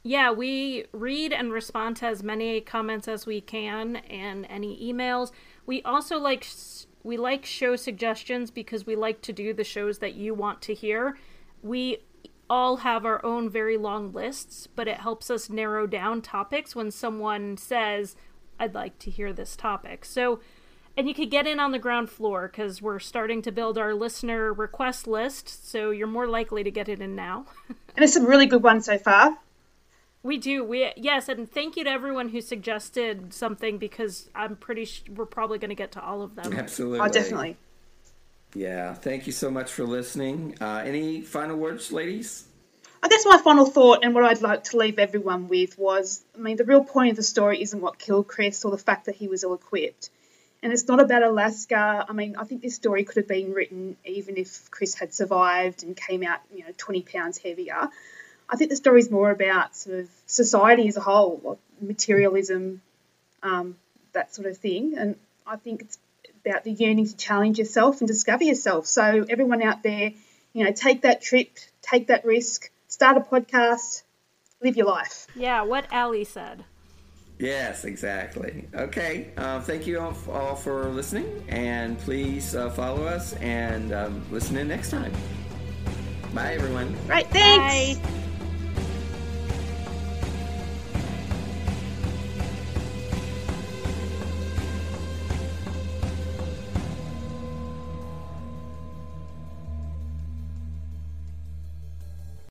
yeah, we read and respond to as many comments as we can and any emails. We also like we like show suggestions because we like to do the shows that you want to hear. We all have our own very long lists, but it helps us narrow down topics when someone says, I'd like to hear this topic. So, and you could get in on the ground floor because we're starting to build our listener request list, so you're more likely to get it in now. And there's some really good ones so far. We do. We yes, and thank you to everyone who suggested something because I'm pretty sh- we're probably going to get to all of them. Absolutely. Oh, definitely. Yeah. Thank you so much for listening. Uh, any final words, ladies? I guess my final thought and what I'd like to leave everyone with was I mean, the real point of the story isn't what killed Chris or the fact that he was ill equipped. And it's not about Alaska. I mean, I think this story could have been written even if Chris had survived and came out, you know, 20 pounds heavier. I think the story is more about sort of society as a whole, like materialism, um, that sort of thing. And I think it's about the yearning to challenge yourself and discover yourself. So everyone out there, you know, take that trip, take that risk, start a podcast, live your life. Yeah, what Allie said. Yes, exactly. Okay. Uh, thank you all, all for listening, and please uh, follow us and um, listen in next time. Bye, everyone. Right, thanks. Bye.